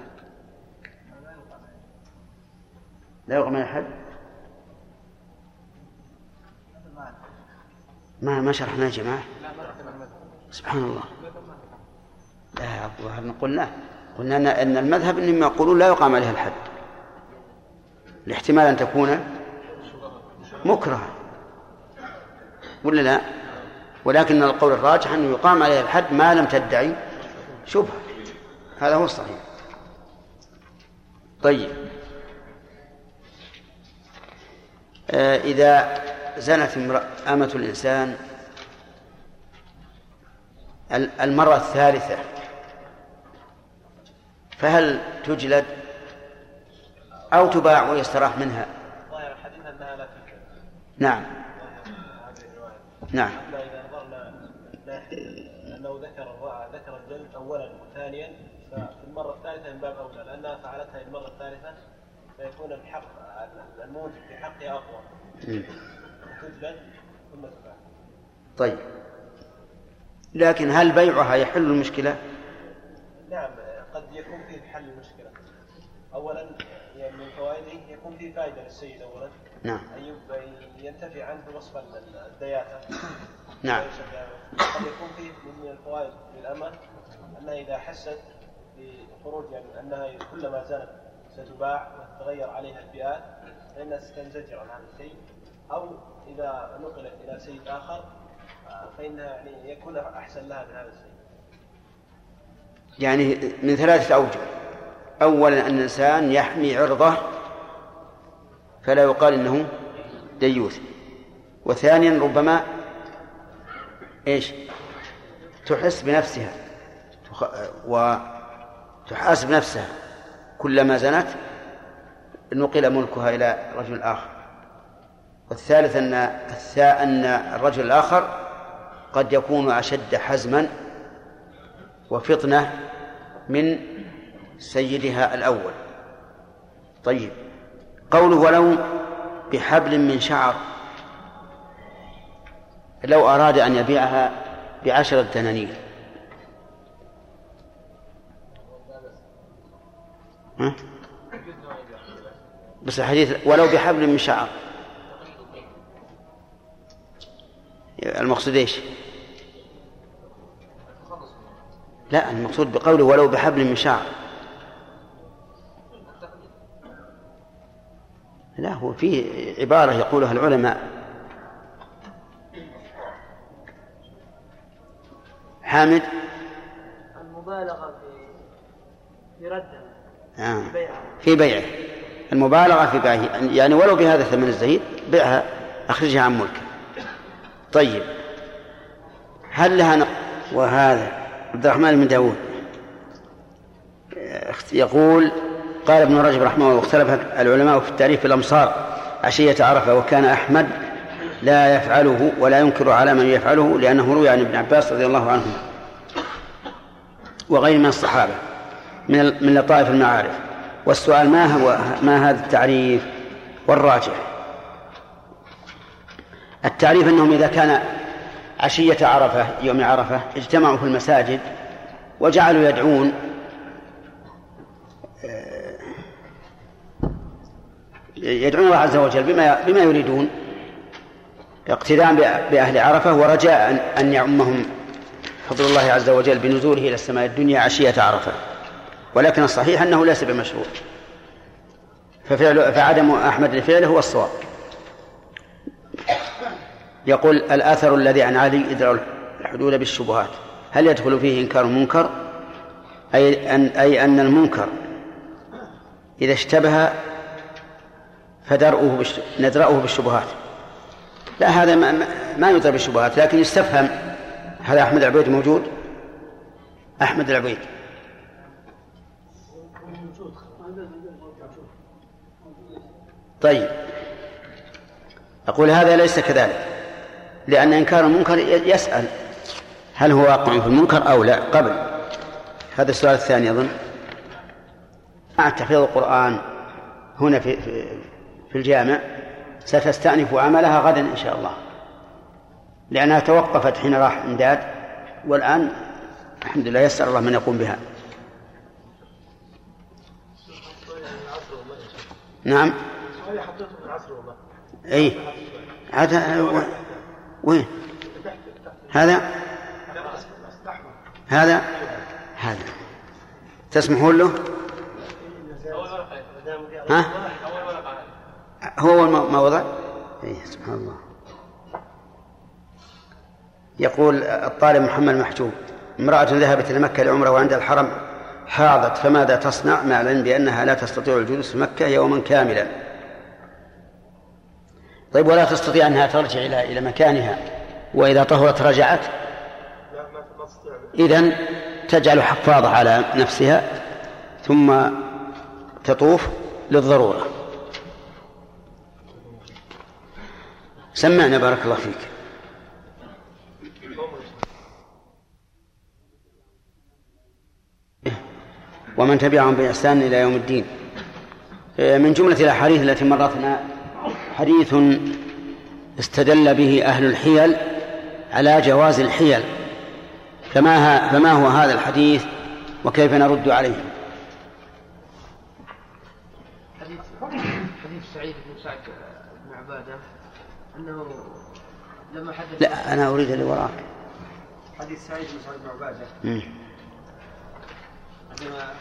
لا على الحد ما ما شرحنا يا جماعة؟ سبحان الله. لا الظاهر قلنا قلنا أن المذهب إنهم يقولون لا يقام عليها الحد. لاحتمال أن تكون مكرهة. ولا لا؟ ولكن القول الراجح أنه يقام عليها الحد ما لم تدعي شبهة. هذا هو الصحيح. طيب. آه إذا زنت أمة الإنسان ال- المرة الثالثة فهل تجلد أو تباع ويستراح منها؟ نعم. نعم. اولا وثانيا ففي المرة الثالثة من باب أولى لأنها فعلتها المرة الثالثة فيكون الحق الموت في حقها أقوى مم. تجلد ثم تباع طيب لكن هل بيعها يحل المشكلة؟ نعم قد يكون فيه حل المشكلة أولا يعني من فوائده يكون فيه فائدة للسيد أولا نعم. أن ينتفي عنه وصف الدياثة نعم. قد يكون فيه من الفوائد للأمة أنها إذا حست بخروج يعني أنها كلما زنت ستباع وتتغير عليها الفئات فإنها ستنزجر عن هذا الشيء. أو إذا نقلت إلى سيد آخر فإنها يعني يكون أحسن لها من هذا الشيء. يعني من ثلاثة أوجه. أولا أن الإنسان يحمي عرضه فلا يقال إنه ديوث. وثانيا ربما إيش؟ تحس بنفسها. وتحاسب نفسها كلما زنت نقل ملكها إلى رجل آخر. والثالث أن أن الرجل الآخر قد يكون أشد حزما وفطنة من سيدها الأول. طيب قوله ولو بحبل من شعر لو أراد أن يبيعها بعشرة دنانير. ها؟ بس الحديث ولو بحبل من شعر. المقصود إيش؟ لا المقصود بقوله ولو بحبل من شعر. لا هو في عبارة يقولها العلماء. حامد؟ المبالغة في في رده. آه. في بيعه. المبالغة في بيعه. يعني ولو بهذا الثمن الزهيد بيعها أخرجها عن ملكه. طيب. هل لها نق... وهذا عبد الرحمن بن داود يقول قال ابن رجب رحمه الله واختلف العلماء في التعريف في الأمصار عشية عرفة وكان أحمد لا يفعله ولا ينكر على من يفعله لأنه روي عن ابن عباس رضي الله عنهما. وغير من الصحابة. من من لطائف المعارف. والسؤال ما هو ما هذا التعريف؟ والراجح. التعريف أنهم إذا كان عشية عرفة يوم عرفة اجتمعوا في المساجد وجعلوا يدعون آه، يدعون الله عز وجل بما بما يريدون اقتداء بأهل عرفة ورجاء أن يعمهم فضل الله عز وجل بنزوله إلى السماء الدنيا عشية عرفة. ولكن الصحيح أنه ليس بمشروع. ففعل فعدم أحمد لفعله هو الصواب. يقول الأثر الذي عن علي إدراء الحدود بالشبهات. هل يدخل فيه إنكار المنكر أي أن أي أن المنكر إذا اشتبه فدرؤه بالش... ندرأه بالشبهات. لا هذا ما, ما- ما يدرى بالشبهات لكن يستفهم هذا أحمد العبيد موجود؟ أحمد العبيد. طيب. أقول هذا ليس كذلك لأن إنكار المنكر يسأل هل هو واقع في المنكر أو لا. قبل. هذا السؤال الثاني أظن. مع تحفيظ القرآن هنا في في, في الجامع ستستأنف عملها غدا إن شاء الله. لأنها توقفت حين راح إمداد والآن الحمد لله يسر الله من يقوم بها. نعم. هذه حطيته في العصر والله اي عاد وين؟ هذا؟ هذا؟ هذا. تسمحون له؟ ها؟ هو ما وضع؟ اي سبحان الله. يقول الطالب محمد محجوب امرأة ذهبت إلى مكة لعمرة وعند الحرم حاضت فماذا تصنع؟ مع العلم بأنها لا تستطيع الجلوس في مكة يوما كاملا. طيب ولا تستطيع أنها ترجع إلى إلى مكانها وإذا طهرت رجعت. إذن تجعل حفاظة على نفسها ثم تطوف للضرورة. سمعنا بارك الله فيك. ومن تبعهم بإحسان إلى يوم الدين. من جملة الأحاديث التي مرتنا حديث استدل به أهل الحيل على جواز الحيل فما, ها فما هو هذا الحديث وكيف نرد عليه؟ حديث حديث سعيد بن سعد بن عبادة أنه لما حدث لا أنا أريد اللي وراك. حديث سعيد بن سعد بن عبادة. عندما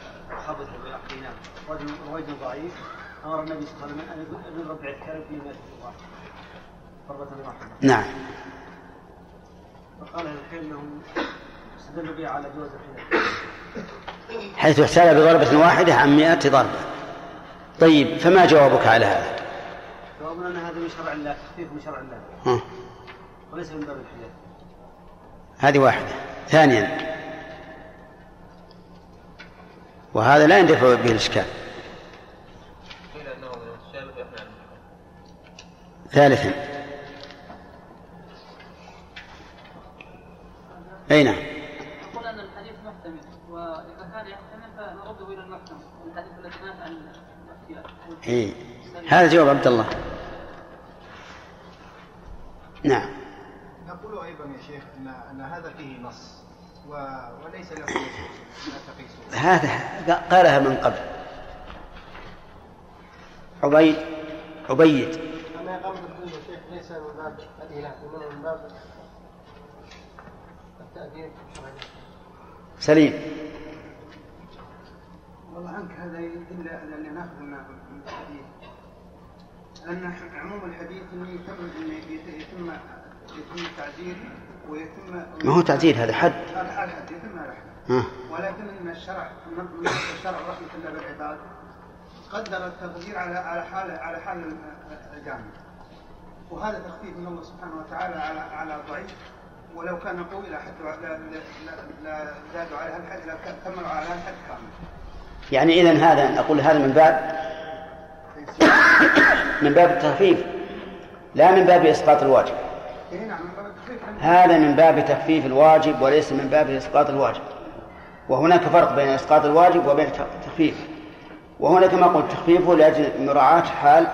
خبط بأخينا رجل رجل ضعيف. أمر النبي صلى الله عليه وسلم أن يضرب بعد كلب في واحد ضربة واحدة. نعم. فقال أهل العلم انهم استدلوا بها على جواز الحيل حيث احتال بضربة واحدة عن مئة ضربة. طيب فما جوابك على هذا؟ جوابنا أن هذا من شرع الله تخفيف من شرع الله. ها. وليس من باب الحيل هذه واحدة. ثانيا. وهذا لا يندفع به الإشكال قيل انه الشارب يحمل على المحرم ثالثا. أي نعم يقول أن الحديث محتمل وإذا كان يحتمل فنرده إلى المحكم الحديث الذي نهى عن إيه. هذا جواب عبد الله. نعم. نقول أيضا يا شيخ ان أن هذا فيه نص و... وليس له لا تقيسه. هذا قالها من قبل. عبيد عبيد أما إقامة الدين يا شيخ ليس من باب الإله من باب التأديب سليم. والله عنك هذا يدل على أن نأخذ من من الحديث. أن عموم الحديث إنه يتم يتم يتم التعزير ويتم ما هو تعديل هذا حد. هذا حد يتم حد. ها. ولكن إن الشرع الشرع رحمة الله بالعباد قدر التقدير على على حال على حال الجامع. وهذا تخفيف من الله سبحانه وتعالى على على الضعيف. ولو كان قوي لا لا لا- لا زادوا على الحد لا كملوا على الحد كامل. يعني إذا هذا نقول هذا من باب من باب التخفيف لا من باب إسقاط الواجب. إيه نعم من باب التخفيف. هذا من باب تخفيف الواجب وليس من باب إسقاط الواجب. وهناك فرق بين إسقاط الواجب وبين التخفيف. وهنا كما قلت تخفيفه لأجل مراعاة حال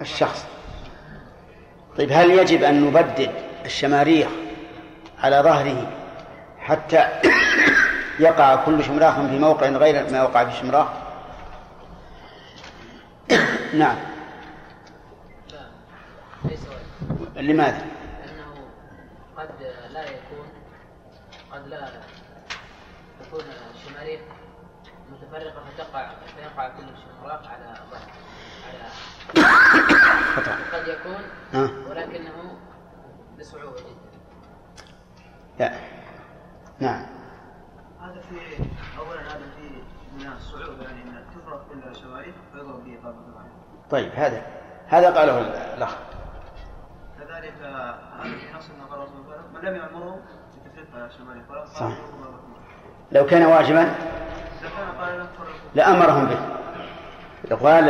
الشخص. طيب هل يجب أن نبدد الشماريخ على ظهره حتى (coughs) يقع كل شمراخ في موقع غير ما وقع في الشمراخ؟ (coughs) نعم. لماذا؟ لأنه قد لا يكون قد لا تكون الشماريخ متفرقة فتقع فيقع كل شمراق على ظهر على (coughs) خطأ. قد يكون ها. ولكنه بصعوبة جدا. لا. نعم. هذا في اولا هذا في من الصعوبة يعني إن تفرق كل الشوارع فيضرب به واحد طيب هذا هذا قاله الأخ. كذلك هذا في نص الله من لم يأمره بتفريق فلا صح. لو كان واجبا؟ لأمرهم به. قال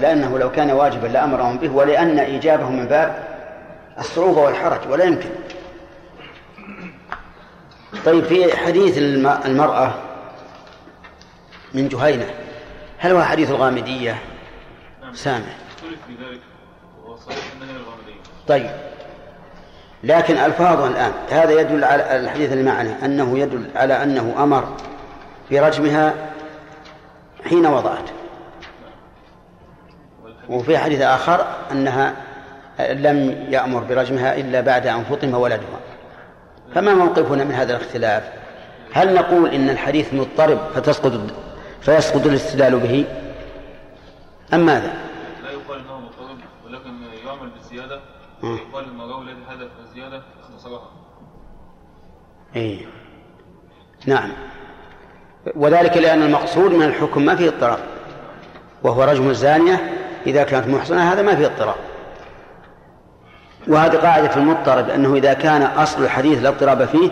لأنه لو كان واجبا لأمرهم به ولأن إيجابه من باب الصعوبة والحرج ولا يمكن. طيب في حديث الم- المرأة من جهينة هل هو حديث الغامدية؟ سامع طيب لكن ألفاظها الآن هذا يدل على الحديث اللي معنا أنه يدل على أنه أمر برجمها حين وضعت. وفي حديث آخر أنها لم يأمر برجمها إلا بعد أن فطم ولدها. فما موقفنا من هذا الاختلاف؟ هل نقول إن الحديث مضطرب فتسقط فيسقط الاستدلال به؟ أم ماذا؟ لا يقال إنه مضطرب ولكن يعمل بالزياده مم. يقال المراوي الذي حدث الزيادة؟ اختصرها إيه. نعم. وذلك لأن المقصود من الحكم ما فيه اضطراب وهو رجم الزانية إذا كانت محصنة هذا ما فيه اضطراب. وهذه قاعدة في المضطرب أنه إذا كان أصل الحديث لا اضطراب فيه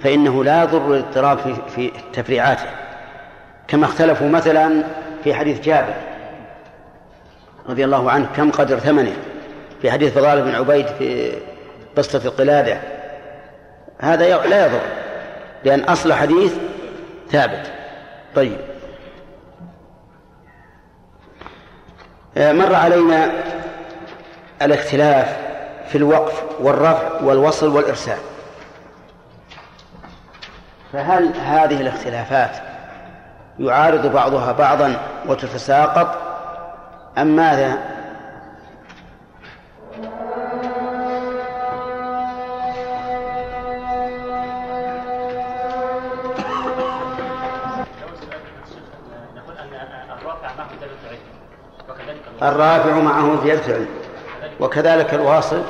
فإنه لا يضر الاضطراب في, في تفريعاته. كما اختلفوا مثلا في حديث جابر رضي الله عنه كم قدر ثمنه؟ في حديث فضال بن عبيد في قصة القلادة. هذا لا يضر لأن أصل حديث ثابت. طيب. مر علينا الاختلاف في الوقف والرفع والوصل والإرسال فهل هذه الاختلافات يعارض بعضها بعضا وتتساقط أم ماذا؟ الرافع معه زيادة علم وكذلك الواصل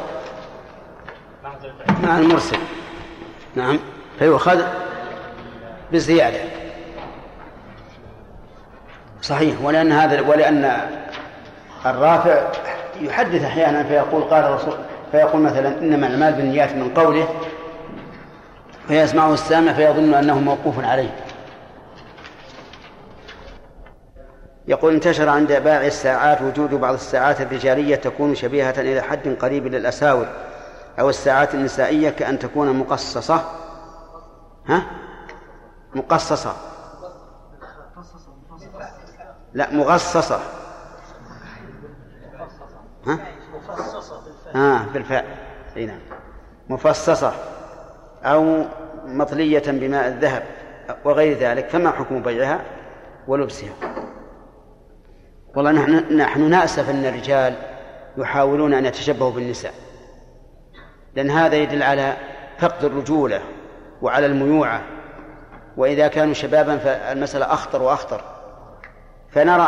مع المرسل. نعم. فيؤخذ بالزيادة. صحيح. ولأن هذا ولأن الرافع يحدث أحيانا فيقول قال الرسول فيقول مثلا إنما الأعمال بالنيات من قوله فيسمعه السامع فيظن أنه موقوف عليه. يقول انتشر عند بائع الساعات وجود بعض الساعات الرجالية تكون شبيهة إلى حد قريب للأساور أو الساعات النسائية كأن تكون مقصصة. ها؟ مقصصة. لا مغصصة. ها؟ آه بالفعل إي نعم. مفصصة أو مطلية بماء الذهب وغير ذلك فما حكم بيعها ولبسها؟ والله نحن نحن نأسف أن الرجال يحاولون أن يتشبهوا بالنساء. لأن هذا يدل على فقد الرجولة وعلى الميوعة. وإذا كانوا شبابا فالمسألة أخطر وأخطر. فنرى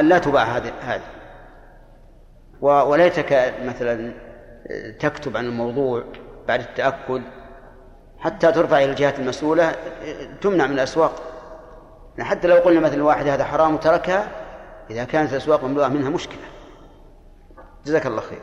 أن لا تباع هذه هذه. وليتك مثلا تكتب عن الموضوع بعد التأكد حتى ترفع إلى الجهات المسؤولة تمنع من الأسواق. حتى لو قلنا مثلا واحد هذا حرام وتركها إذا كانت الأسواق مملوءة منها مشكلة. جزاك الله خير.